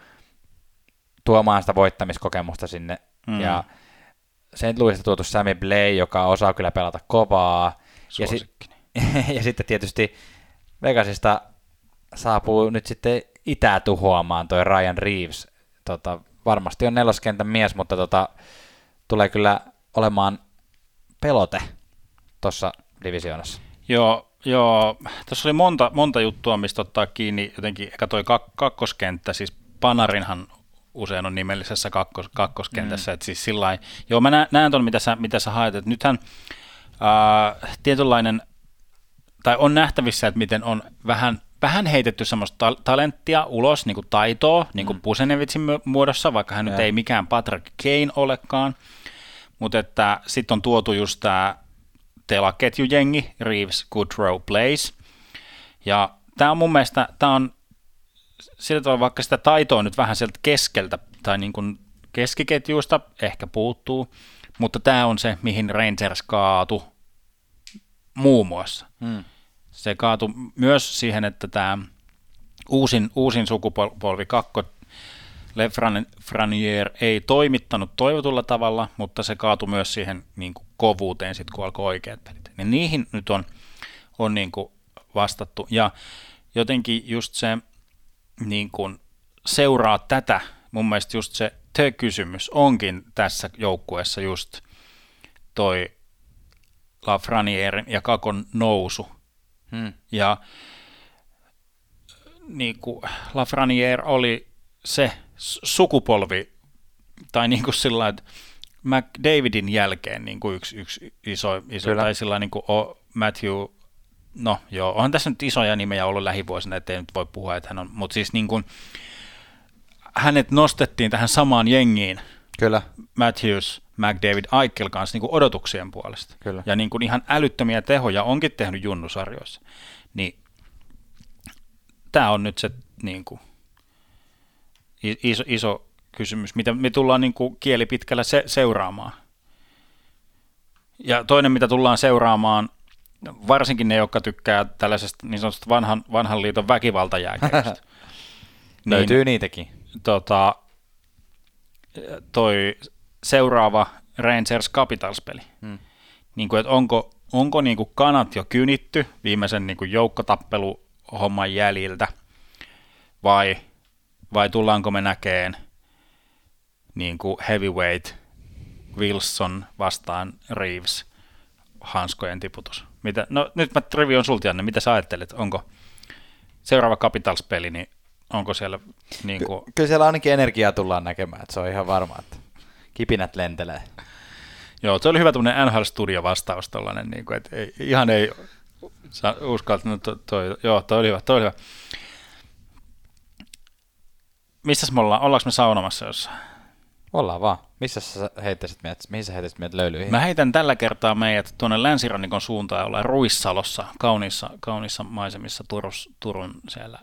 tuomaan sitä voittamiskokemusta sinne. Mm. Ja St. Louisista tuotu Sammy Blay, joka osaa kyllä pelata kovaa. Ja, si- (laughs) ja sitten tietysti Vegasista saapuu nyt sitten itää tuhoamaan toi Ryan Reeves. Tota, varmasti on neloskentän mies, mutta tota, tulee kyllä olemaan pelote tuossa divisioonassa. Joo, joo, tässä oli monta, monta juttua, mistä ottaa kiinni jotenkin, ehkä toi kak- kakkoskenttä, siis Panarinhan usein on nimellisessä kakkos, kakkoskentässä, mm. että siis sillä joo mä näen, näen tuon, mitä sä, mitä sä haet, että nythän ää, tietynlainen, tai on nähtävissä, että miten on vähän vähän heitetty semmoista ta- talenttia ulos, niin kuin taitoa, niin kuin mm. Pusenevitsin muodossa, vaikka hän ja. nyt ei mikään Patrick Kane olekaan, mutta että sitten on tuotu just tämä telaketjujengi, Reeves, Goodrow, Blaze, ja tämä on mun mielestä, tämä on sillä tavalla, vaikka sitä taitoa nyt vähän sieltä keskeltä tai niin kuin keskiketjuista ehkä puuttuu, mutta tämä on se, mihin Rangers kaatu muun muassa. Mm se kaatui myös siihen, että tämä uusin, uusin sukupolvi kakko Lefranier ei toimittanut toivotulla tavalla, mutta se kaatui myös siihen niin kuin kovuuteen, sit, kun alkoi oikeat pelit. Niin niihin nyt on, on niin kuin vastattu. Ja jotenkin just se niin kuin seuraa tätä, mun mielestä just se te-kysymys onkin tässä joukkueessa just toi Lafranierin ja Kakon nousu. Hmm. Ja niin kuin Lafraniere oli se sukupolvi, tai niin kuin sillä että McDavidin jälkeen niin kuin yksi, yksi iso, iso Kyllä. tai sillä niin kuin Matthew, no joo, on tässä nyt isoja nimejä ollut lähivuosina, ettei nyt voi puhua, että hän on, mutta siis niin kuin, hänet nostettiin tähän samaan jengiin, Kyllä. Matthews, McDavid, Aikel kanssa niin kuin odotuksien puolesta. Kyllä. Ja niin kuin ihan älyttömiä tehoja onkin tehnyt junnusarjoissa. Niin tämä on nyt se niin kuin, iso, iso kysymys, mitä me tullaan niin kuin kieli pitkällä se, seuraamaan. Ja toinen, mitä tullaan seuraamaan, varsinkin ne, jotka tykkää tällaisesta niin sanotusta vanhan, vanhan liiton väkivaltajääkäystä. (laughs) Löytyy niitäkin. tota, toi seuraava Rangers Capitals-peli. Hmm. Niin kuin, että onko, onko niin kuin kanat jo kynitty viimeisen niin kuin joukkotappeluhomman jäljiltä, vai, vai tullaanko me näkeen niin kuin heavyweight Wilson vastaan Reeves hanskojen tiputus. Mitä, no nyt mä trivi on sulta, Janne, mitä sä ajattelet? Onko seuraava Capitals-peli, niin onko siellä niin kuin, Ky- kyllä siellä ainakin energiaa tullaan näkemään, että se on ihan varma, että kipinät lentelee. Joo, se oli hyvä tämmöinen NHL-studio-vastaus tollainen, niin kuin, että ei, ihan ei uskaltaa, no toi, toi, joo, toi oli hyvä, toi oli hyvä. Missäs me ollaan? Ollaanko me saunomassa jossain? Ollaan vaan. Missä sä heittäisit meidät, mihin sä heittäisit meidät löylyihin? Mä heitän tällä kertaa meidät tuonne länsirannikon suuntaan, ollaan Ruissalossa, kauniissa, kauniissa maisemissa Turus, Turun siellä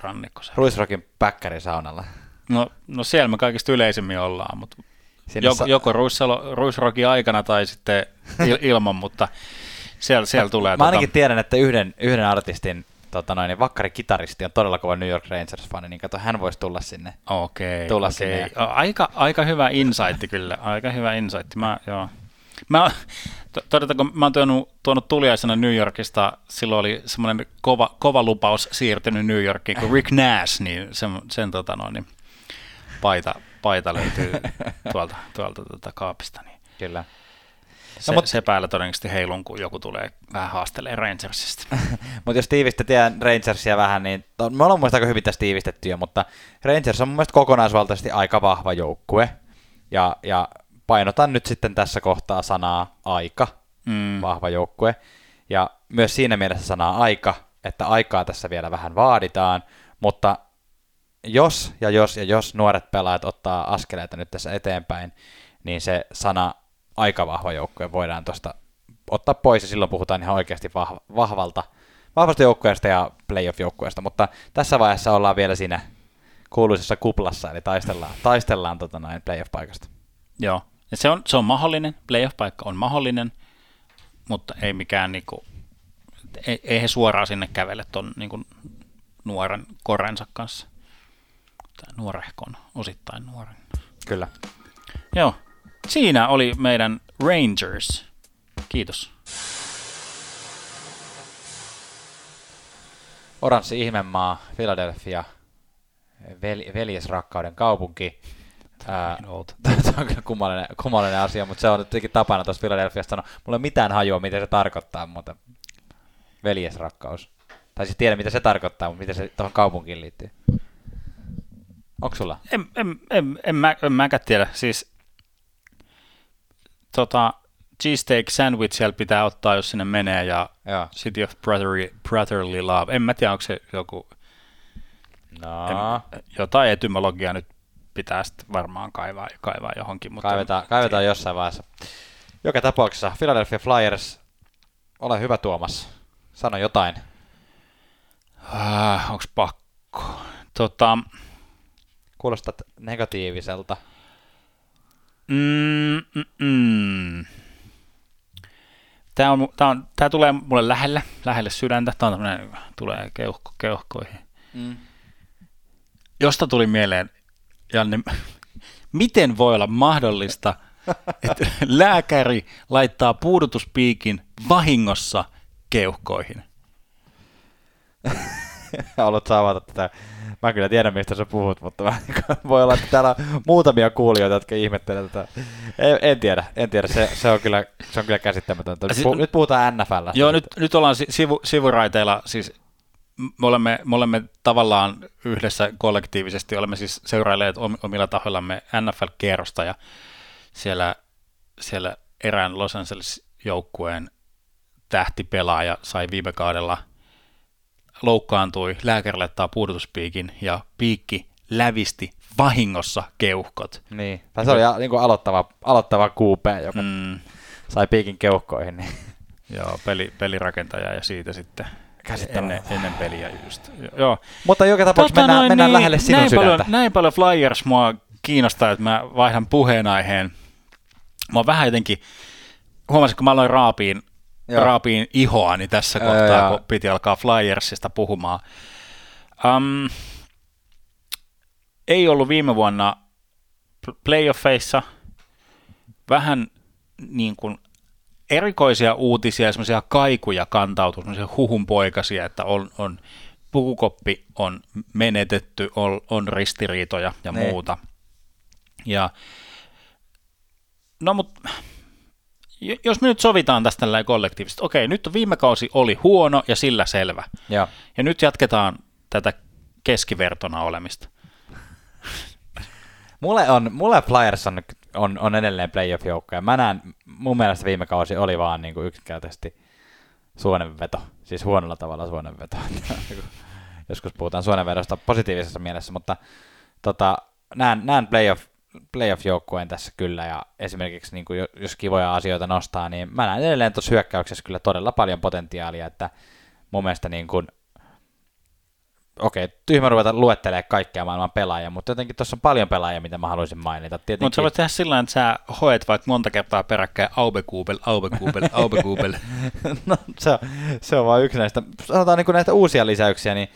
rannikossa. Ruisrokin päkkärisaunalla. No, no siellä me kaikista yleisimmin ollaan, mutta Sinne joko, sa- joko Ruissalo, Ruisrokin aikana tai sitten il, (laughs) ilman, mutta siellä, siellä tulee... Mä ainakin tiedän, että yhden, yhden artistin tota noin, niin vakkari kitaristi on todella kova New York Rangers-fani, niin kato, hän voisi tulla sinne. Okei, tulla okei. sinne. Aika, aika hyvä insight kyllä, aika hyvä insight. Mä, joo. Mä, to- todeta, kun mä oon tuonut, tuonut tuliaisena New Yorkista, silloin oli semmoinen kova, kova lupaus siirtynyt New Yorkiin, kun Rick Nash, niin sen, sen tota noin, niin paita, paita löytyy (laughs) tuolta, tuolta tuota kaapista. Niin Kyllä. Se, mut, se päällä todennäköisesti heilun, kun joku tulee vähän haastelee Rangersista. (laughs) Mutta jos tiivistetään Rangersia vähän, niin to- me ollaan aika hyvin tässä tiivistetty jo, mutta Rangers on mun mielestä kokonaisvaltaisesti aika vahva joukkue. Ja, ja painotan nyt sitten tässä kohtaa sanaa aika, Mm. vahva joukkue. Ja myös siinä mielessä sanaa aika, että aikaa tässä vielä vähän vaaditaan, mutta jos ja jos ja jos nuoret pelaajat ottaa askeleita nyt tässä eteenpäin, niin se sana aika vahva joukkue voidaan tuosta ottaa pois ja silloin puhutaan ihan oikeasti vahva, vahvalta, vahvasta joukkueesta ja playoff-joukkueesta, mutta tässä vaiheessa ollaan vielä siinä kuuluisessa kuplassa, eli taistellaan, taistellaan tota näin playoff-paikasta. Joo, ja se on, se on mahdollinen, playoff-paikka on mahdollinen, mutta ei mikään niinku, ei, ei he suoraan sinne kävele ton niinku nuoren korensa kanssa. Tai nuorehkon, osittain nuoren. Kyllä. Joo, siinä oli meidän Rangers. Kiitos. Oranssi ihmemaa, Philadelphia, vel, veljesrakkauden kaupunki. Ää, (laughs) Tämä on kyllä kummallinen, kummallinen asia, mutta se on jotenkin tapana tuossa Philadelphiasta sanoa. Mulla ei mitään hajua, mitä se tarkoittaa, mutta veljesrakkaus. Tai siis tiedä, mitä se tarkoittaa, mutta miten se tuohon kaupunkiin liittyy. Onko sulla? En, en, en, en, mä, en mäkään tiedä. Siis tota, cheesesteak sandwich siellä pitää ottaa, jos sinne menee, ja Joo. City of Brotherly, Brotherly Love. En mä tiedä, onko se joku, No, en, jotain etymologiaa nyt pitää sitten varmaan kaivaa, kaivaa johonkin. Mutta kaivetaan, kaivetaan jossain vaiheessa. Joka tapauksessa Philadelphia Flyers, ole hyvä Tuomas. Sano jotain. Ah, onko pakko? Tota, Kuulostat negatiiviselta. Mm, mm, mm. Tämä, on, tämä, on, tämä tulee mulle lähelle, lähelle sydäntä. Tämä on tämmöinen, tulee keuhko, keuhkoihin. Mm. Josta tuli mieleen, Janne, (laughs) miten voi olla mahdollista, että (laughs) lääkäri laittaa puudutuspiikin vahingossa keuhkoihin? ollut saavata tätä. Mä kyllä tiedän, mistä sä puhut, mutta mä, voi olla, että täällä on muutamia kuulijoita, jotka ihmettelevät tätä. En, en tiedä, en tiedä. Se, se, on, kyllä, se on kyllä käsittämätöntä. Nyt, puh, nyt puhutaan NFL. Joo, nyt, nyt ollaan sivu, sivuraiteilla, siis me olemme, me olemme tavallaan yhdessä kollektiivisesti, olemme siis seurailleet omilla tahoillamme NFL-kierrosta ja siellä, siellä erään Los Angeles-joukkueen tähtipelaaja sai viime kaudella loukkaantui, lääkäri laittaa puudutuspiikin ja piikki lävisti vahingossa keuhkot. Niin, tai se oli niin kuin aloittava, aloittava QP, joka mm. sai piikin keuhkoihin. Niin. (laughs) Joo, peli, pelirakentaja ja siitä sitten ennen, ennen peliä just. Joo. Mutta joka tapauksessa tota, mennään, noin, mennään niin, lähelle sinun näin sydäntä. Paljon, näin paljon Flyers mua kiinnostaa, että mä vaihdan puheenaiheen. Mä oon vähän jotenkin, huomasin, kun mä aloin raapiin. Raapiin ihoani tässä kohtaa, Joo, kun piti alkaa Flyersista puhumaan. Um, ei ollut viime vuonna playoffeissa vähän niin kuin erikoisia uutisia, semmoisia kaikuja kantautuu, semmoisia huhunpoikasia, että on, on pukukoppi on menetetty, on, on ristiriitoja ja ne. Niin. muuta. Ja, no mutta jos me nyt sovitaan tästä tällä kollektiivisesti, okei, nyt viime kausi oli huono ja sillä selvä. Ja, ja nyt jatketaan tätä keskivertona olemista. (laughs) Mulle, on, mulle Flyers on, on, on edelleen playoff-joukko, ja mä näen, mun mielestä viime kausi oli vaan niin kuin yksinkertaisesti suonenveto, siis huonolla tavalla suonenveto. (laughs) Joskus puhutaan suonenvedosta positiivisessa mielessä, mutta tota, näen, näen playoff, playoff-joukkueen tässä kyllä, ja esimerkiksi niin kuin jos kivoja asioita nostaa, niin mä näen edelleen tuossa hyökkäyksessä kyllä todella paljon potentiaalia, että mun mielestä niin kuin okei, okay, tyhmä ruveta luettelemaan kaikkia maailman pelaajia, mutta jotenkin tuossa on paljon pelaajia, mitä mä haluaisin mainita. Tietenkin... Mutta sä voit tehdä sillä että sä hoet vaikka monta kertaa peräkkäin Aubekuubel, Aubekuubel, Aubekuubel. (laughs) no se on, se on vain yksi näistä. Sanotaan niin näistä uusia lisäyksiä, niin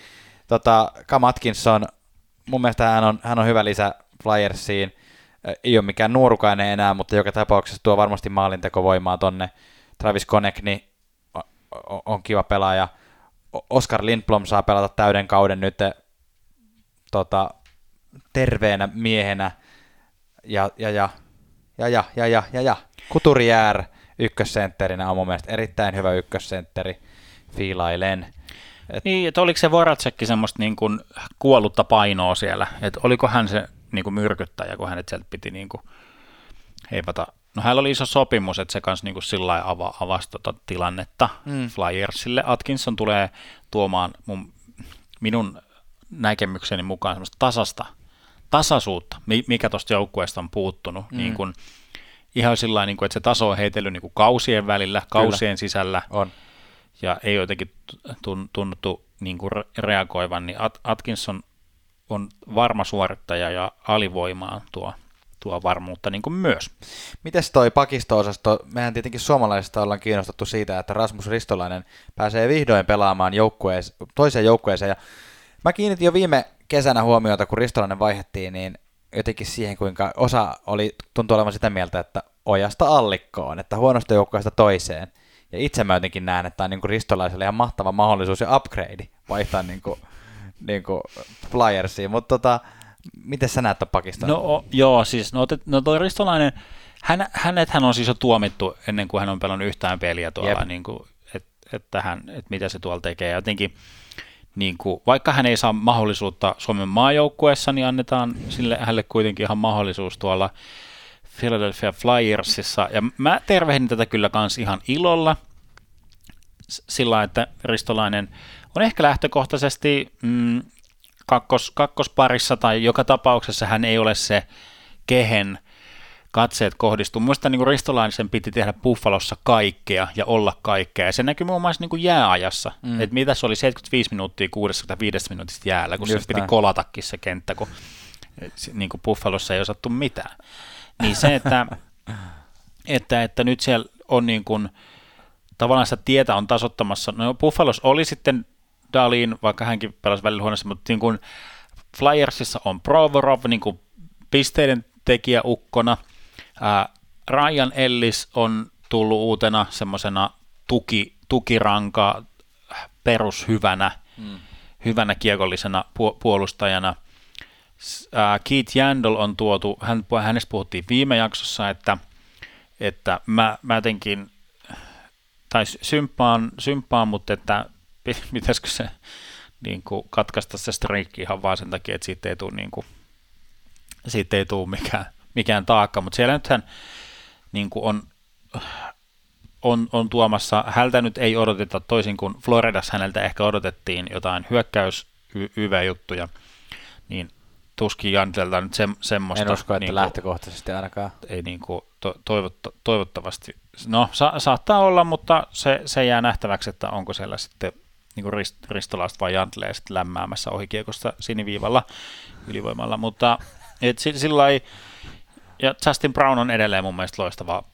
tota, Cam Atkinson, mun mielestä hän on, hän on hyvä lisä Flyersiin. Ei ole mikään nuorukainen enää, mutta joka tapauksessa tuo varmasti maalintekovoimaa tonne. Travis Konekni on, kiva pelaaja. Oscar Lindblom saa pelata täyden kauden nyt tota, terveenä miehenä. Ja, ja, ja, ja, ja, ja, ja, ja, ja. Kuturijär ykkössentterinä on mun mielestä erittäin hyvä ykkössentteri. Fiilailen. Et... Niin, että oliko se Voracekki semmoista niin kuin kuollutta painoa siellä, että oliko hän se niin kuin myrkyttäjä, kun hänet sieltä piti niin kuin heipata No hänellä oli iso sopimus, että se kanssa niin sillä ava, avasi tota tilannetta mm. Flyersille. Atkinson tulee tuomaan mun, minun näkemykseni mukaan semmoista tasasta, tasaisuutta, mikä tuosta joukkueesta on puuttunut. Mm. Niin kun, ihan sillä niin että se taso on heitellyt niin kausien välillä, kausien Kyllä. sisällä. On. Ja ei jotenkin tunnuttu niin kuin reagoivan, niin Atkinson on varma suorittaja ja alivoimaan tuo tuo varmuutta niin kuin myös. Mites toi pakisto-osasto? Mehän tietenkin suomalaisista ollaan kiinnostettu siitä, että Rasmus Ristolainen pääsee vihdoin pelaamaan joukkueeseen, toiseen joukkueeseen. Ja mä kiinnitin jo viime kesänä huomiota, kun Ristolainen vaihdettiin, niin jotenkin siihen, kuinka osa oli, tuntui olevan sitä mieltä, että ojasta allikkoon, että huonosta joukkueesta toiseen. Ja itse mä jotenkin näen, että tämä on niin kuin Ristolaiselle ihan mahtava mahdollisuus ja upgrade vaihtaa niin kuin, niin kuin Flyersiin. Mutta tota, Miten sä näet Pakistan? No o, joo, siis no, no toi Ristolainen, hän, hänet hän on siis jo tuomittu ennen kuin hän on pelannut yhtään peliä tuolla, niin kuin, et, että hän, että mitä se tuolla tekee. Jotenkin, niin kuin, vaikka hän ei saa mahdollisuutta Suomen maajoukkueessa, niin annetaan sille, hänelle kuitenkin ihan mahdollisuus tuolla Philadelphia Flyersissa. Ja mä tervehdin tätä kyllä kans ihan ilolla sillä, että Ristolainen on ehkä lähtökohtaisesti mm, kakkos, kakkosparissa tai joka tapauksessa hän ei ole se, kehen katseet kohdistuu. Mielestäni niin Ristolaisen piti tehdä Buffalossa kaikkea ja olla kaikkea. Ja se näkyy muun muassa niin kuin jääajassa. Mm. Että mitä se oli 75 minuuttia 65 minuutista jäällä, kun Just se piti kolatakin se kenttä, kun niin kuin Buffalossa ei osattu mitään. Niin se, että, (laughs) että, että nyt siellä on niin kuin, tavallaan sitä tietä on tasottamassa. No Buffalos oli sitten Dalin, vaikka hänkin pelasi välillä huonossa, mutta niin kuin Flyersissa on Provorov niin kuin pisteiden tekijä ukkona. Ää, Ryan Ellis on tullut uutena semmoisena tuki, tukiranka perushyvänä, hmm. hyvänä kiekollisena pu- puolustajana. Ää, Keith Jandel on tuotu, hän, hänestä puhuttiin viime jaksossa, että, että mä, mä jotenkin, tai symppaan, symppaan mutta että pitäisikö se niin kuin, katkaista se streikki ihan vaan sen takia, että siitä ei tule, niin kuin, siitä ei tule mikään, mikään taakka, mutta siellä nythän niin kuin on, on, on tuomassa, häneltä nyt ei odoteta toisin kuin Floridassa häneltä ehkä odotettiin jotain hyökkäys juttuja, niin tuskin Jantelta nyt se, semmoista. En usko, että niin kuin, lähtökohtaisesti ainakaan. Ei niin kuin, to, toivotto, toivottavasti. No sa, saattaa olla, mutta se, se jää nähtäväksi, että onko siellä sitten niin kuin rist, ristolaiset vai Jantlee sitten lämmäämässä ohikiekosta siniviivalla ylivoimalla, mutta et sillä ei, ja Justin Brown on edelleen mun mielestä loistava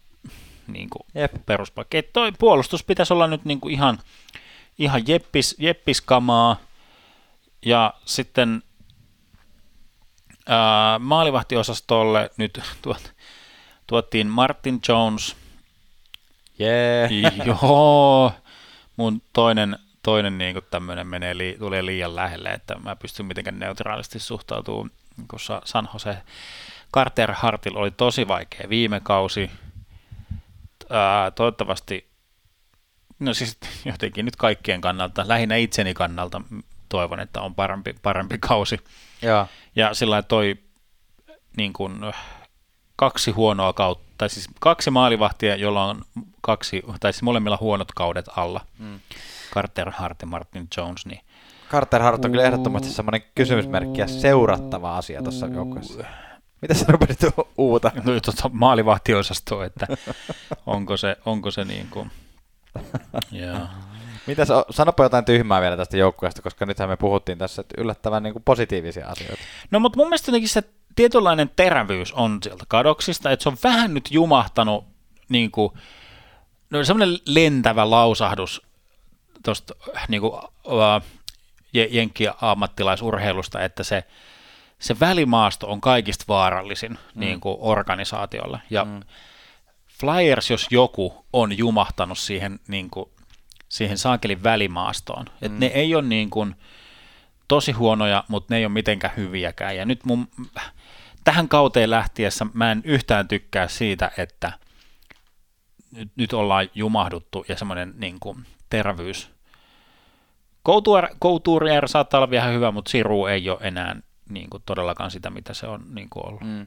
niin kuin peruspaikka. Et toi puolustus pitäisi olla nyt niin kuin ihan, ihan jeppis, jeppiskamaa, ja sitten ää, maalivahtiosastolle nyt (laughs) tuot, tuottiin Martin Jones. Yeah. Joo, mun toinen, toinen niin tämmöinen menee, li, tulee liian lähelle, että mä pystyn mitenkään neutraalisti suhtautumaan, kun San Jose Carter Hartil oli tosi vaikea viime kausi. Ää, toivottavasti, no siis jotenkin nyt kaikkien kannalta, lähinnä itseni kannalta toivon, että on parempi, parempi kausi. Ja, ja sillä toi niin kuin, kaksi huonoa kautta, tai siis kaksi maalivahtia, jolla on kaksi, tai siis molemmilla huonot kaudet alla. Mm. Carter Hart ja Martin Jones, niin Carter Hart on kyllä ehdottomasti semmoinen kysymysmerkki ja seurattava asia tuossa joukkueessa. Mitä sä rupesit uuta? No, tuota maalivahtiosastoa, että onko se, onko se niin kuin... Yeah. Mitäs, sanopa jotain tyhmää vielä tästä joukkueesta, koska nythän me puhuttiin tässä että yllättävän niin kuin positiivisia asioita. No mutta mun mielestä jotenkin se tietynlainen terävyys on sieltä kadoksista, että se on vähän nyt jumahtanut niin kuin, no semmoinen lentävä lausahdus tuosta niin kuin, uh, jenkki-ammattilaisurheilusta, että se, se välimaasto on kaikista vaarallisin mm. niin kuin organisaatiolle. Ja mm. Flyers, jos joku, on jumahtanut siihen, niin kuin, siihen saakelin välimaastoon. Mm. Et ne ei ole niin kuin, tosi huonoja, mutta ne ei ole mitenkään hyviäkään. Ja nyt mun, tähän kauteen lähtiessä mä en yhtään tykkää siitä, että nyt, nyt ollaan jumahduttu ja semmoinen niin kuin, Couture saattaa olla vielä hyvä, mutta Siru ei ole enää niin kuin, todellakaan sitä, mitä se on niin kuin ollut. Mm.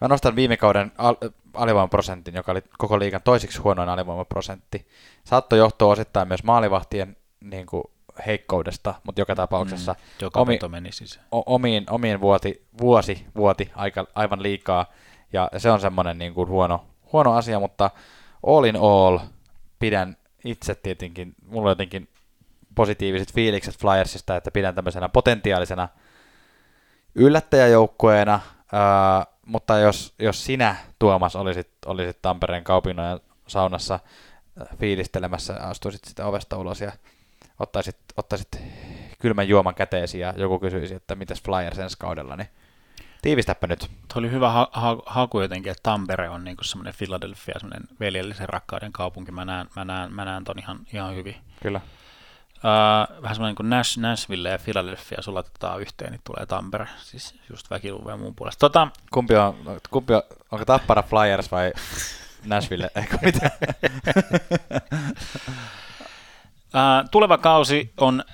Mä nostan viime kauden al- alivoimaprosentin, joka oli koko liigan toisiksi huonoin alivoimaprosentti. Saattoi johtua osittain myös maalivahtien niin kuin, heikkoudesta, mutta joka tapauksessa mm, joka omi, meni. O, omiin, omiin vuoti, vuosi vuoti aika, aivan liikaa, ja se on semmoinen niin kuin huono, huono asia, mutta all in all pidän itse tietenkin, mulla jotenkin positiiviset fiilikset Flyersista, että pidän tämmöisenä potentiaalisena yllättäjäjoukkueena, ää, mutta jos, jos sinä, Tuomas, olisit, olisit Tampereen kaupinojen saunassa fiilistelemässä, astuisit sitä ovesta ulos ja ottaisit, ottaisit kylmän juoman käteesi ja joku kysyisi, että mitäs Flyers ensi kaudella, niin tiivistäpä nyt. Tuo oli hyvä ha- ha- haku jotenkin, että Tampere on niin semmoinen Philadelphia, semmoinen veljellisen rakkauden kaupunki. Mä näen, mä näen, mä näen ton ihan, ihan hyvin. Kyllä. Uh, vähän semmoinen kuin Nash, Nashville ja Philadelphia sulatetaan yhteen, niin tulee Tampere, siis just väkiluvuja muun puolesta. Tota, kumpi on, kumpi on, onko Tappara Flyers vai Nashville, (laughs) eikö mitä? uh, (laughs) tuleva kausi on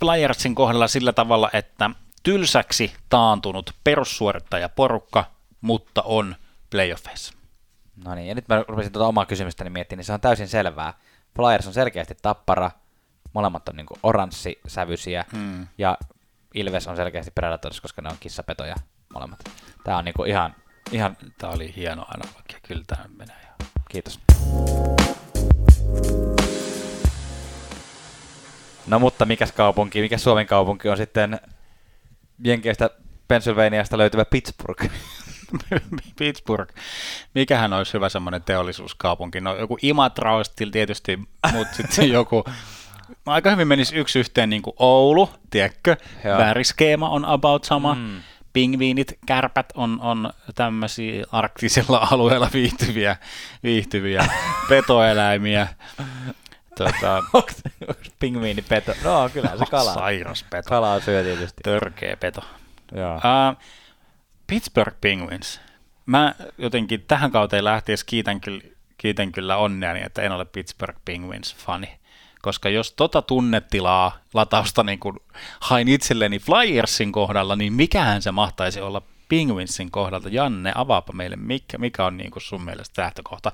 Flyersin kohdalla sillä tavalla, että tylsäksi taantunut perussuorittajaporukka, mutta on playoffeissa. No niin, ja nyt mä rupesin tuota omaa kysymystäni miettimään, niin se on täysin selvää. Flyers on selkeästi tappara, molemmat on niin oranssisävyisiä, hmm. ja Ilves on selkeästi Predators, koska ne on kissapetoja molemmat. Tämä on niin ihan, ihan... Tämä oli hieno analogia, kyllä tämä menee. Kiitos. No mutta mikäs kaupunki, mikä Suomen kaupunki on sitten Jenkeistä Pennsylvaniasta löytyvä Pittsburgh? (laughs) Pittsburgh. Mikähän olisi hyvä semmoinen teollisuuskaupunki? No joku Imatra olisi tietysti, mutta sitten joku, aika hyvin menisi yksi yhteen niin kuin Oulu, tiedätkö? Väriskeema on about sama. Mm. Pingviinit, kärpät on, on tämmöisiä arktisella (laughs) alueella viihtyviä, viihtyviä (laughs) petoeläimiä. Tota, (laughs) pingviinipeto? No kyllä se kala. Sairas peto. Kalaa syö tietysti. Törkeä peto. Joo. Uh, Pittsburgh Penguins. Mä jotenkin tähän kauteen lähtiessä kiitän kyllä, kiitän kyllä onneani, että en ole Pittsburgh Penguins-fani. Koska jos tota tunnetilaa latausta niin kuin hain itselleni Flyersin kohdalla, niin mikähän se mahtaisi olla Penguinsin kohdalta. Janne, avaapa meille, mikä, mikä on niin kuin sun mielestä lähtökohta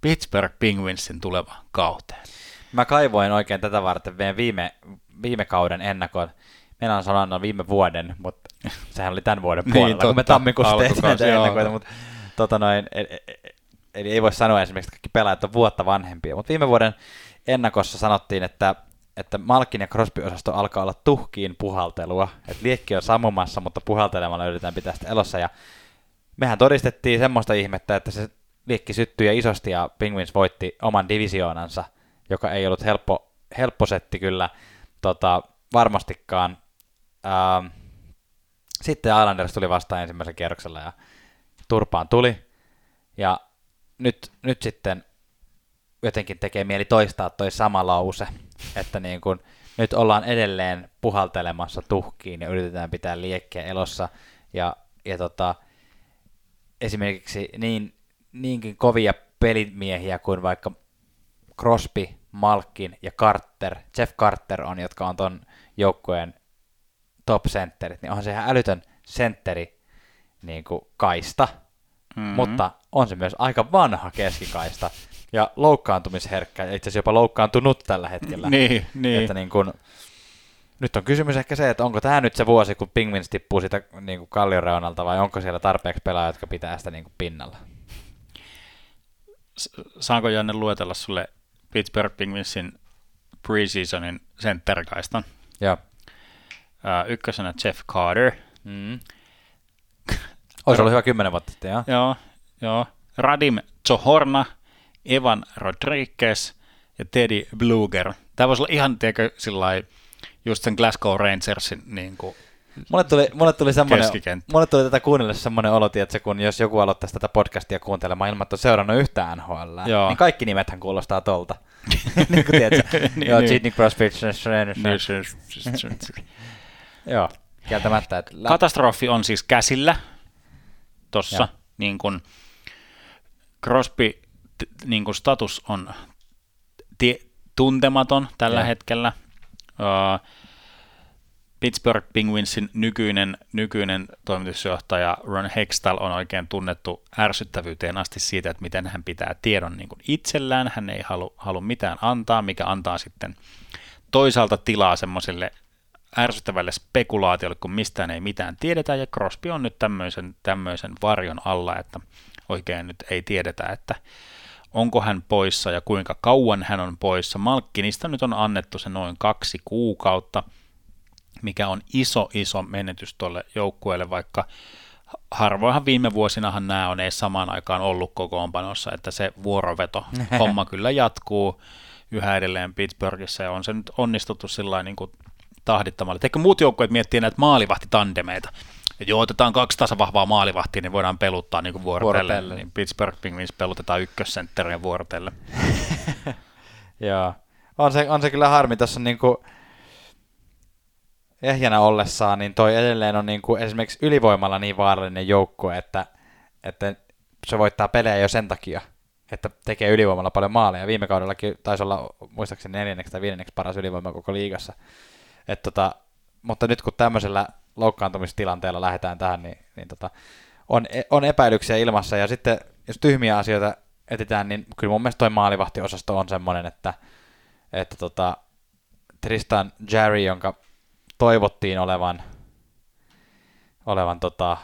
Pittsburgh Penguinsin tuleva kauteen. Mä kaivoin oikein tätä varten meidän viime, viime kauden ennakon. Meillä on sanonut viime vuoden, mutta (laughs) sehän oli tämän vuoden Niin, puolella, kun me totta. tammikuussa tehtiin näitä ennakoita, mutta tota noin, e- e- e- eli ei voi sanoa esimerkiksi, että kaikki pelaajat on vuotta vanhempia, mutta viime vuoden ennakossa sanottiin, että että Malkin ja Crosby-osasto alkaa olla tuhkiin puhaltelua, että liekki on sammumassa, mutta puhaltelemalla yritetään pitää sitä elossa, ja mehän todistettiin semmoista ihmettä, että se liekki syttyi ja isosti, ja Penguins voitti oman divisioonansa, joka ei ollut helppo, helppo setti kyllä tota, varmastikaan. Ähm, sitten Islanders tuli vastaan ensimmäisellä kierroksella, ja turpaan tuli, ja nyt, nyt sitten jotenkin tekee mieli toistaa toi sama lause, että niin kun, nyt ollaan edelleen puhaltelemassa tuhkiin ja yritetään pitää liekkiä elossa. Ja, ja tota, esimerkiksi niin, niinkin kovia pelimiehiä kuin vaikka Crosby, Malkin ja Carter, Jeff Carter on, jotka on ton joukkueen top sentterit, niin onhan se ihan älytön sentteri niin kuin kaista, Mhm. mm-hmm. mutta on se myös aika vanha keskikaista ja loukkaantumisherkkä, ja itse asiassa jopa loukkaantunut tällä hetkellä. Niin, niin. Että niin kun, nyt on kysymys ehkä se, että onko tämä nyt se vuosi, kun Penguins tippuu sitä niin kuin kallion reunalta, vai onko siellä tarpeeksi pelaajia, jotka pitää sitä niin kuin pinnalla? Saanko Janne luetella sulle Pittsburgh Penguinsin preseasonin sentterikaistan? Joo. Uh, ykkösenä Jeff Carter. Mm. (laughs) Olisi ollut hyvä kymmenen vuotta sitten, joo. Joo, joo. Radim Zohorna, Evan Rodriguez ja Teddy Bluger. Tämä voisi olla ihan, tiedätkö, sillä just sen Glasgow Rangersin niin kuin, Mulle tuli, mulle tuli semmoinen, mulle tuli tätä kuunnellessa semmoinen olo, että kun jos joku aloittaisi tätä podcastia kuuntelemaan ilman, että on seurannut yhtään NHL, Joo. niin kaikki nimethän kuulostaa tolta. (laughs) niin kuin tiedätkö, (laughs) Niin, joo, niin. Sidney Crosby, joo, kieltämättä. Että lä- Katastrofi on siis käsillä tossa, Joo. niin kuin Crosby niin kuin status on tie- tuntematon tällä Joo. hetkellä. Uh, Pittsburgh Penguinsin nykyinen, nykyinen toimitusjohtaja Ron Hextall on oikein tunnettu ärsyttävyyteen asti siitä, että miten hän pitää tiedon niin kuin itsellään. Hän ei halua, halua mitään antaa, mikä antaa sitten toisaalta tilaa semmoiselle ärsyttävälle spekulaatiolle, kun mistään ei mitään tiedetä, ja Crosby on nyt tämmöisen, tämmöisen varjon alla, että oikein nyt ei tiedetä, että onko hän poissa ja kuinka kauan hän on poissa. Malkkinista nyt on annettu se noin kaksi kuukautta, mikä on iso, iso menetys tuolle joukkueelle, vaikka harvoinhan viime vuosinahan nämä on edes samaan aikaan ollut kokoonpanossa, että se vuoroveto (laughs) homma kyllä jatkuu yhä edelleen Pittsburghissa ja on se nyt onnistuttu sillä niin kuin tahdittamalla. Eikö muut joukkueet miettii näitä maalivahtitandemeita? Et joo, otetaan kaksi tasavahvaa maalivahtia, niin voidaan peluttaa niin kuin vuorotelle. Vuorotellen. Niin Pittsburgh Penguins pelutetaan ykkössentterien vuorotelle. (laughs) Joo. On se, on se kyllä harmi. Tuossa on niinku ehjänä ollessaan, niin toi edelleen on niinku esimerkiksi ylivoimalla niin vaarallinen joukkue, että, että se voittaa pelejä jo sen takia, että tekee ylivoimalla paljon maaleja. Viime kaudellakin taisi olla muistaakseni neljänneksi tai viidenneksi paras ylivoima koko liigassa. Et tota, mutta nyt kun tämmöisellä loukkaantumistilanteella lähdetään tähän, niin, niin tota, on, on epäilyksiä ilmassa. Ja sitten jos tyhmiä asioita etsitään, niin kyllä mun mielestä toi maalivahtiosasto on semmoinen, että, että tota, Tristan Jerry, jonka toivottiin olevan, olevan tota,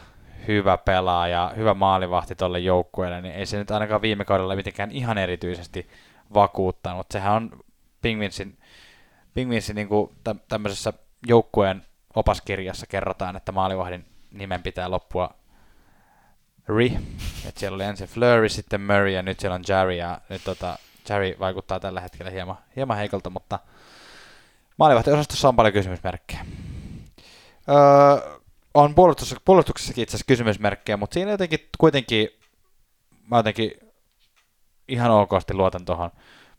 hyvä pelaaja, hyvä maalivahti tuolle joukkueelle, niin ei se nyt ainakaan viime kaudella mitenkään ihan erityisesti vakuuttanut. Sehän on Pingvinsin, Pingvinsin niin kuin tämmöisessä joukkueen opaskirjassa kerrotaan, että maalivahdin nimen pitää loppua Ri. että siellä oli ensin Flurry, sitten Murray ja nyt siellä on Jerry ja nyt tota, Jerry vaikuttaa tällä hetkellä hieman, hieman heikolta, mutta maalivahtiosastossa on paljon kysymysmerkkejä. Öö, on puolustuksessa, puolustuksessakin itse asiassa kysymysmerkkejä, mutta siinä jotenkin kuitenkin mä jotenkin ihan okosti luotan tuohon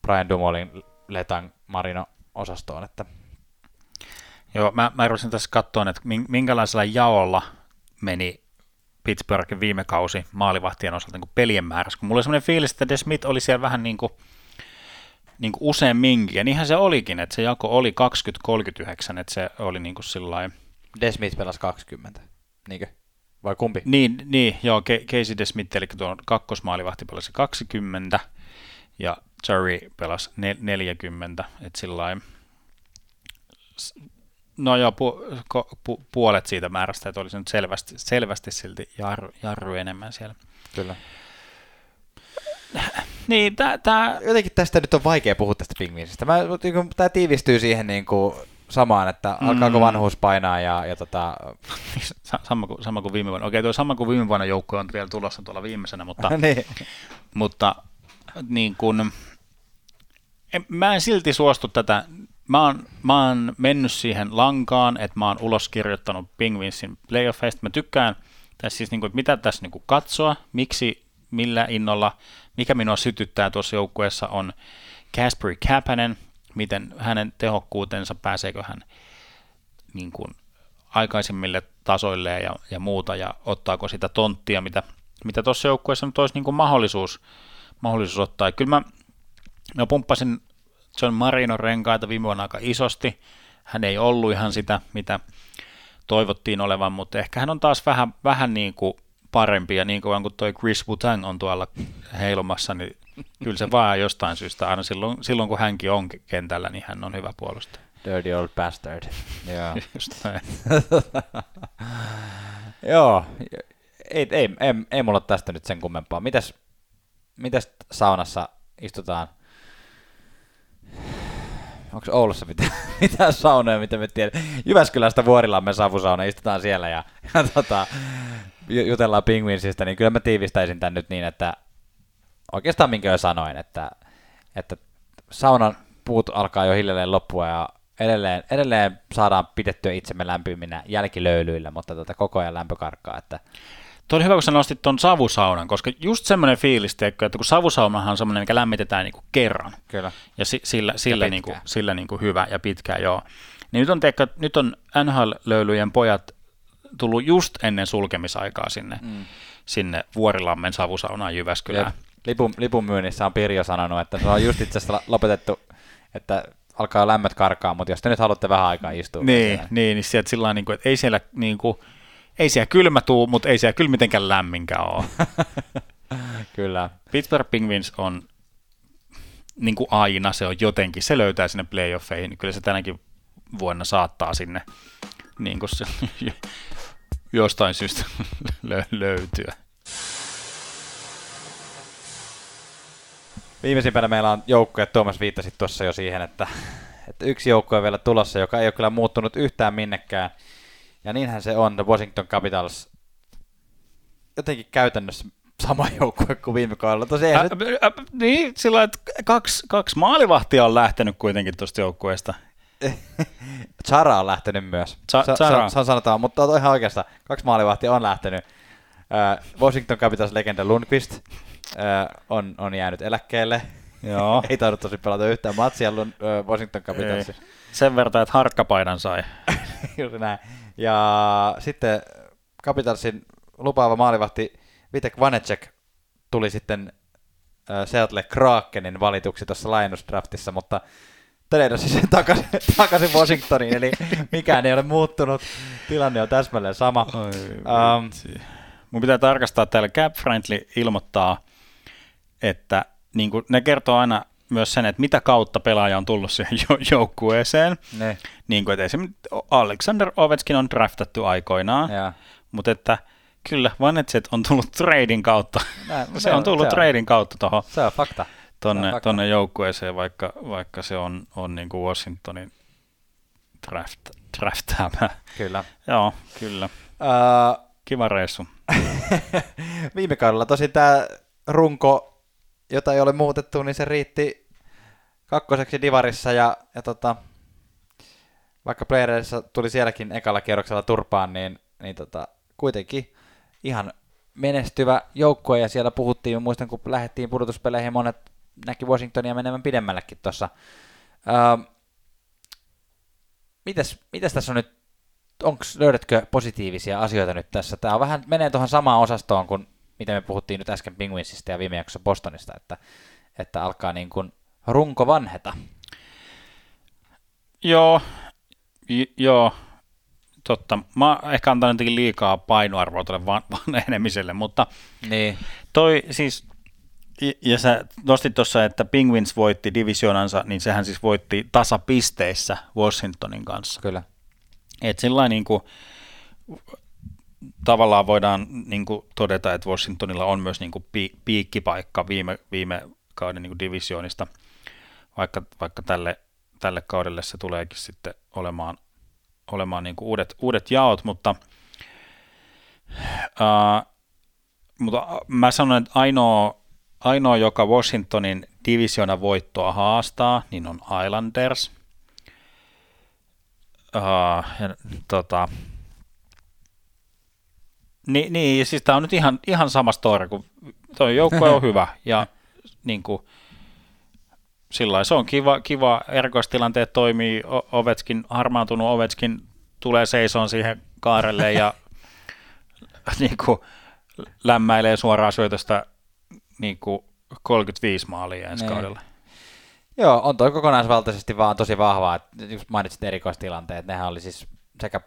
Brian Dumolin Letang Marino osastoon, että Joo, mä, mä rupesin tässä katsoa, että minkälaisella jaolla meni Pittsburghin viime kausi maalivahtien osalta niin kuin pelien määrässä, kun mulla oli semmoinen fiilis, että Desmith oli siellä vähän niin kuin, niin kuin useamminkin, ja niinhän se olikin, että se jako oli 20-39, että se oli niin kuin sillain... Desmith pelasi 20, niinkö? Vai kumpi? Niin, niin joo, Casey Desmith, eli tuon kakkosmaalivahti pelasi 20, ja Jerry pelasi 40, että sillain No joo, pu, pu, puolet siitä määrästä, että olisi nyt selvästi, selvästi silti jarru, jarru enemmän siellä. Kyllä. Niin, tää, tää... Jotenkin tästä nyt on vaikea puhua tästä. Mä, niin tämä tiivistyy siihen niin kuin samaan, että alkaako mm. vanhuus painaa ja, ja tota... (laughs) sama, kuin, sama kuin viime vuonna. Okei, tuo sama kuin viime vuonna joukkue on vielä tulossa tuolla viimeisenä, mutta, (laughs) niin. mutta niin kun, en, mä en silti suostu tätä mä oon, mä oon mennyt siihen lankaan, että mä oon uloskirjoittanut Penguinsin playoffeista. Mä tykkään tässä siis, niin kuin, mitä tässä niin kuin katsoa, miksi, millä innolla, mikä minua sytyttää tuossa joukkueessa on Kasperi Kapanen, miten hänen tehokkuutensa, pääseekö hän niin kuin, aikaisemmille tasoille ja, ja muuta, ja ottaako sitä tonttia, mitä, mitä joukkueessa nyt olisi niin kuin mahdollisuus, mahdollisuus ottaa. Ja kyllä mä, mä pumppasin John Marino renkaita viime vuonna aika isosti. Hän ei ollut ihan sitä, mitä toivottiin olevan, mutta ehkä hän on taas vähän, vähän niin kuin parempi, ja niin kuin toi Chris Butang on tuolla heilumassa, niin kyllä se vaan jostain syystä, aina silloin, silloin kun hänkin on kentällä, niin hän on hyvä puolustaja. Dirty old bastard. Joo. (laughs) Just (laughs) Joo, ei, ei, ei, ei mulla tästä nyt sen kummempaa. Mitäs, mitäs saunassa istutaan onko Oulussa mitään, (laughs) mitään saunoja, mitä me tiedät. Jyväskylästä Vuorilammen savusauna, istutaan siellä ja, (laughs) ja tota, jutellaan Penguinsista, niin kyllä mä tiivistäisin tämän nyt niin, että oikeastaan minkä jo sanoin, että, että saunan puut alkaa jo hiljalleen loppua ja edelleen, edelleen saadaan pidettyä itsemme lämpiminä jälkilöylyillä, mutta tota koko ajan lämpö karkkaa, että Tuo oli hyvä, kun sä nostit tuon savusaunan, koska just semmoinen fiilis, että kun savusaunahan on semmoinen, mikä lämmitetään niin kuin kerran. Kyllä. Ja si, sillä, sillä, ja niin kuin, sillä niin kuin hyvä ja pitkä, joo. Niin nyt on, teekö, nyt on NHL-löylyjen pojat tullut just ennen sulkemisaikaa sinne, mm. sinne Vuorilammen savusaunaan Jyväskylään. Lipun, lipun myynnissä on Pirjo sanonut, että se on just itse asiassa lopetettu, että alkaa lämmöt karkaa, mutta jos te nyt haluatte vähän aikaa istua. Niin, niin, niin sieltä sillä niin kuin, että ei siellä niin kuin, ei siellä kylmä tuu, mutta ei siellä kyllä mitenkään lämminkään ole. (laughs) kyllä. Pittsburgh Penguins on niin kuin aina, se on jotenkin, se löytää sinne playoffeihin, niin kyllä se tänäkin vuonna saattaa sinne niin kuin se, (laughs) jostain syystä (laughs) löytyä. Viimeisimpänä meillä on joukkoja, Tuomas viittasi tuossa jo siihen, että, että yksi joukko on vielä tulossa, joka ei ole kyllä muuttunut yhtään minnekään – ja niinhän se on, The Washington Capitals jotenkin käytännössä sama (laughs) joukkue kuin viime kaudella. Tosi ä, ä, ä, niin, sillä että kaksi, kaksi maalivahtia on lähtenyt kuitenkin tuosta joukkueesta. (laughs) Chara on lähtenyt myös. Cha- Chara. Se, se, sanotaan, mutta on ihan oikeastaan. Kaksi maalivahtia on lähtenyt. Uh, Washington Capitals legenda Lundqvist uh, on, on jäänyt eläkkeelle. Joo. (laughs) Ei tainnut tosi pelata yhtään matsia uh, Washington Capitalsissa. Sen verran, että harkkapaidan sai. Juuri näin. Ja sitten Capitalsin lupaava maalivahti Vitek Vanecek tuli sitten Seattle Krakenin valituksi tuossa laajennusdraftissa, mutta treidasin sen takaisin, (laughs) takaisin Washingtoniin, eli mikään ei ole muuttunut. Tilanne on täsmälleen sama. Oi, um, Mun pitää tarkastaa täällä Cap Friendly ilmoittaa, että niin kuin ne kertoo aina myös sen, että mitä kautta pelaaja on tullut siihen (laughs) joukkueeseen. Ne. Niin kuin, että esimerkiksi Alexander Ovechkin on draftattu aikoinaan, ja. mutta että kyllä Vanetset on tullut trading kautta. Näin, (laughs) se on tullut se trading kautta tuohon. Se on fakta. Tonne, tonne joukkueeseen, vaikka, vaikka se on, on niin kuin Washingtonin draft, draftaamaa. Kyllä. Joo, kyllä. Uh, Kiva reissu. (laughs) Viime kaudella tosi tämä runko jota ei ole muutettu, niin se riitti kakkoseksi Divarissa ja, ja tota, vaikka Playerissa tuli sielläkin ekalla kierroksella turpaan, niin, niin tota, kuitenkin ihan menestyvä joukkue ja siellä puhuttiin, muistan kun lähdettiin pudotuspeleihin, monet näki Washingtonia menemään pidemmällekin tuossa Öö, mitäs, mitäs tässä on nyt, onks, löydätkö positiivisia asioita nyt tässä? Tämä vähän, menee tuohon samaan osastoon kuin mitä me puhuttiin nyt äsken Penguinsista ja viime jaksossa Bostonista, että, että alkaa niin kuin runko vanheta. Joo, j- joo, totta. Mä ehkä antan jotenkin liikaa painoarvoa tuolle van- (laughs) vanhenemiselle, mutta Niin. toi siis, ja- sä nostit tuossa, että Penguins voitti divisionansa, niin sehän siis voitti tasapisteissä Washingtonin kanssa. Kyllä. Et sillä niin kuin, tavallaan voidaan niin kuin, todeta, että Washingtonilla on myös niin kuin, pi- piikkipaikka viime, viime kauden niin kuin, divisioonista, vaikka, vaikka tälle, tälle kaudelle se tuleekin sitten olemaan, olemaan niin kuin, uudet, uudet jaot, mutta, ää, mutta mä sanon, että ainoa, ainoa, joka Washingtonin divisiona voittoa haastaa, niin on Islanders – Uh, ja, tota, niin, niin, siis tämä on nyt ihan, ihan sama story, kun toi joukkue on (laughs) hyvä ja niin kuin, sillä se on kiva, kiva erikoistilanteet toimii, O- Ovetskin, harmaantunut Ovetskin tulee seisoon siihen kaarelle ja (laughs) niin kuin, lämmäilee suoraan syötöstä niin kuin 35 maalia ensi Niin. kaudella. Joo, on toi kokonaisvaltaisesti vaan tosi vahvaa, että just mainitsit erikoistilanteet, nehän oli siis sekä,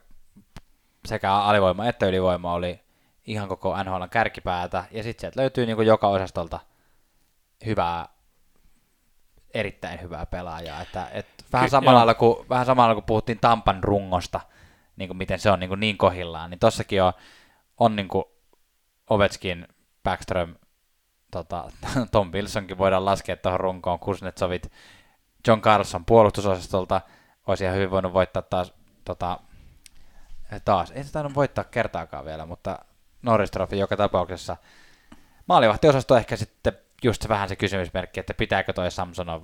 sekä alivoima että ylivoima oli ihan koko NHL kärkipäätä, ja sitten sieltä löytyy niin joka osastolta hyvää, erittäin hyvää pelaajaa, että, et vähän, Ky- samalla lailla kuin, vähän samalla lailla kuin puhuttiin Tampan rungosta, niin kuin miten se on niin, kuin niin kohillaan, niin tossakin on, on niin kuin Ovechkin, Backström, tota, (laughs) Tom Wilsonkin voidaan laskea tuohon runkoon, Kuznetsovit, John Carlson puolustusosastolta, olisi ihan hyvin voinut voittaa taas, tota, taas, ei tainnut voittaa kertaakaan vielä, mutta Norris Trophy joka tapauksessa. Maalivahtiosasto ehkä sitten just se vähän se kysymysmerkki, että pitääkö toi Samsonov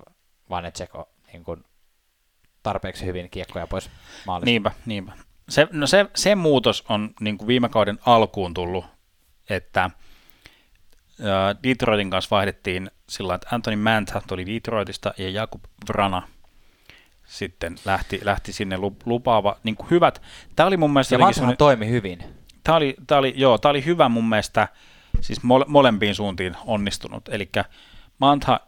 Vaneceko niin kuin tarpeeksi hyvin kiekkoja pois maalista. Niinpä, niinpä. Se, no se, se muutos on niin kuin viime kauden alkuun tullut, että ää, Detroitin kanssa vaihdettiin sillä että Anthony Mantha tuli Detroitista ja Jakub Vrana sitten lähti, lähti sinne lu- lupaava, niin kuin hyvät. Tämä oli mun mielestä ja semmoinen- toimi hyvin. tämä oli, tämä oli, joo, tämä oli hyvä mun mielestä, siis mole, molempiin suuntiin onnistunut. Eli Mantha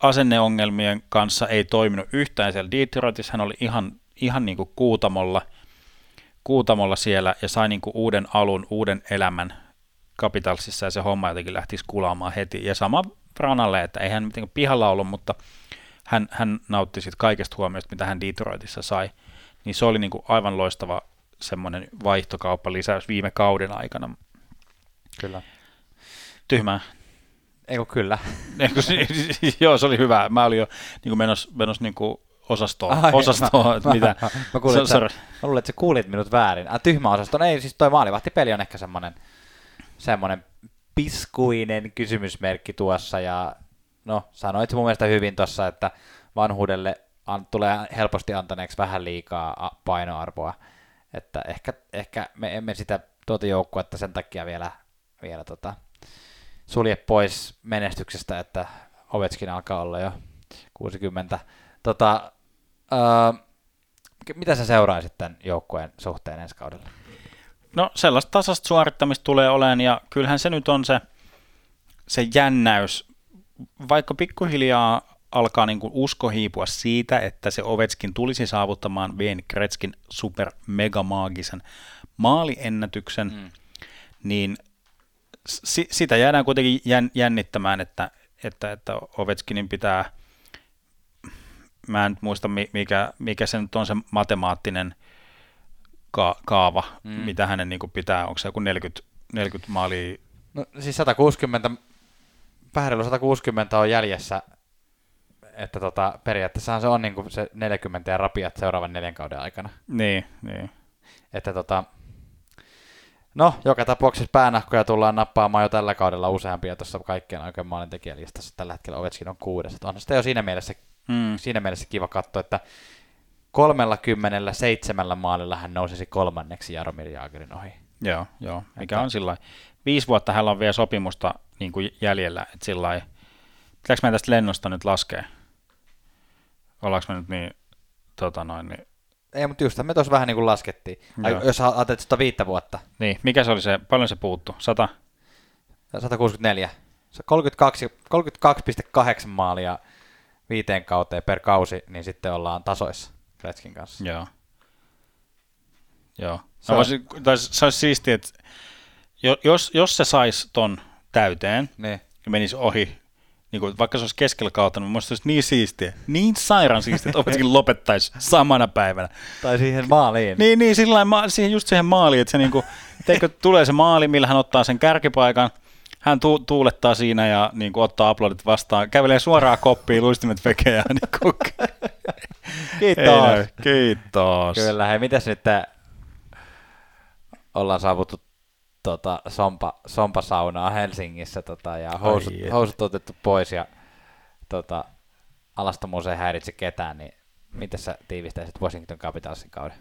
asenneongelmien kanssa ei toiminut yhtään siellä Detroitissa, hän oli ihan, ihan niin kuin kuutamolla, kuutamolla siellä ja sai niin kuin uuden alun, uuden elämän Capitalsissa ja se homma jotenkin lähtisi kulaamaan heti. Ja sama Branalle, että ei hän mitenkään pihalla ollut, mutta hän, hän nautti siitä kaikesta huomiosta, mitä hän Detroitissa sai. Niin se oli niin kuin aivan loistava semmoinen vaihtokauppalisäys viime kauden aikana. Kyllä. Tyhmää. Ei kun kyllä. (laughs) Eikö Joo, se oli hyvä. Mä olin jo niin kuin menossa, menossa niin kuin osastoon, Ai, osastoon että mitä. Mä, (laughs) mä, kuulin, että, sorry. mä luulen, että sä kuulit minut väärin. Ah, tyhmä osasto. No ei, siis toi maalivahtipeli on ehkä semmoinen, semmoinen piskuinen kysymysmerkki tuossa. Ja no, sanoit mun mielestä hyvin tuossa, että vanhuudelle an, tulee helposti antaneeksi vähän liikaa painoarvoa. Että ehkä, ehkä me emme sitä tuota joukkuetta sen takia vielä, vielä tota, sulje pois menestyksestä, että Ovechkin alkaa olla jo 60. Tota, öö, mitä sä seuraisit tämän joukkueen suhteen ensi kaudella? No sellaista tasasta suorittamista tulee olemaan ja kyllähän se nyt on se, se jännäys, vaikka pikkuhiljaa alkaa niin kuin usko hiipua siitä, että se Ovetskin tulisi saavuttamaan Wayne Gretzkin super mega maagisen maaliennätyksen, mm. niin si- sitä jäädään kuitenkin jän- jännittämään, että, että, että Ovechkinin pitää, mä en nyt muista mi- mikä, mikä se nyt on se matemaattinen ka- kaava, mm. mitä hänen niin kuin pitää, onko se joku 40, 40 maalia No siis 160, vähän reilu 160 on jäljessä, että tota, periaatteessahan se on niin kuin se 40 ja rapiat seuraavan neljän kauden aikana. Niin, niin. Että tota, no, joka tapauksessa päänahkoja tullaan nappaamaan jo tällä kaudella useampia tuossa kaikkien oikein maalintekijälistassa. Tällä hetkellä Ovechkin on kuudes. Että onhan sitä jo siinä mielessä, Mm. siinä mielessä kiva katsoa, että 37 maalilla hän nousisi kolmanneksi Jaromir Jaagerin ohi. Joo, joo. Mikä Että- on sillä. Viisi vuotta hänellä on vielä sopimusta niin kuin jäljellä, että sillä lailla. Pitääkö meidän tästä lennosta nyt laskea? Ollaanko me nyt niin, tota noin, niin, Ei, mutta just me tuossa vähän niin kuin laskettiin. Ai, Joo. jos ajattelet sitä viittä vuotta, niin, mikä se oli se, paljon se puuttu? 100? 164. Se 32, 32,8 maalia viiteen kauteen per kausi, niin sitten ollaan tasoissa Gretzkin kanssa. Joo. Joo. Se Se, on- voisin, tai se olisi siistiä, että jos, jos se saisi ton täyteen Niin. ja menisi ohi, niin kuin, vaikka se olisi keskellä kautta, niin minusta se olisi niin siistiä, niin sairaan siistiä, että Ovechkin (laughs) lopettaisi samana päivänä. Tai siihen maaliin. Niin, niin sillä ma- siihen, just siihen maaliin, että se niinku, teikö, tulee se maali, millä hän ottaa sen kärkipaikan, hän tu- tuulettaa siinä ja niin kuin, ottaa aplodit vastaan, kävelee suoraan koppiin, luistimet vekee ja niin kuin, (laughs) Kiitos. Ei näy. Kiitos. Kyllä, hei, mitäs nyt tää- ollaan saavuttu tota, sompa, sompasaunaa Helsingissä tota, ja housut, Ai housut otettu pois ja tota, alastomuus ei häiritse ketään, niin miten sä tiivistäisit Washington Capitalsin kauden?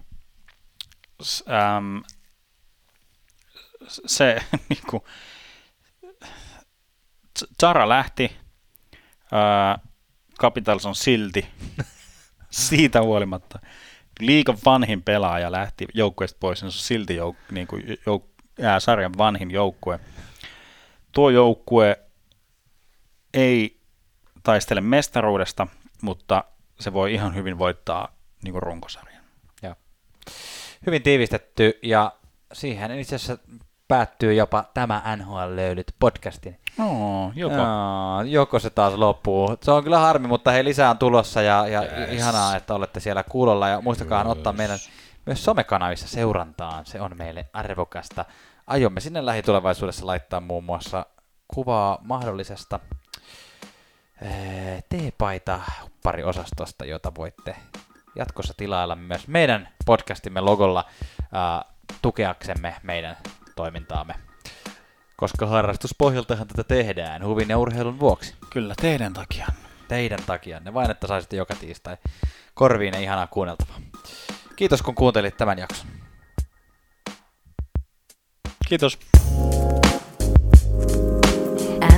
S- äm, se (laughs) niinku, Zara lähti, ää, Capitals on silti, (laughs) siitä huolimatta, liikan vanhin pelaaja lähti joukkueesta pois, niin se on silti jouk, niinku, jouk, ää, sarjan vanhin joukkue. Tuo joukkue ei taistele mestaruudesta, mutta se voi ihan hyvin voittaa niinku runkosarjan. Joo. Hyvin tiivistetty ja siihen itse asiassa päättyy jopa tämä NHL löydyt podcastin. No, joko. Jaa, joko se taas loppuu. Se on kyllä harmi, mutta hei lisää on tulossa ja, ja Yes. ihanaa, että olette siellä kuulolla ja muistakaa ottaa meidän myös somekanavissa seurantaan. Se on meille arvokasta. Aiomme sinne lähitulevaisuudessa laittaa muun muassa kuvaa mahdollisesta eh, teepaita pariosastosta, jota voitte jatkossa tilailla myös meidän podcastimme logolla ää, tukeaksemme meidän toimintaamme. Koska harrastuspohjaltahan tätä tehdään huvin ja urheilun vuoksi. Kyllä, teidän takia. Teidän takianne, vain että saisitte joka tiistai korviin ihanaa kuunneltavaa. Kiitos kun kuuntelit tämän jakson. Kiitos.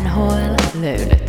NHL löydöt.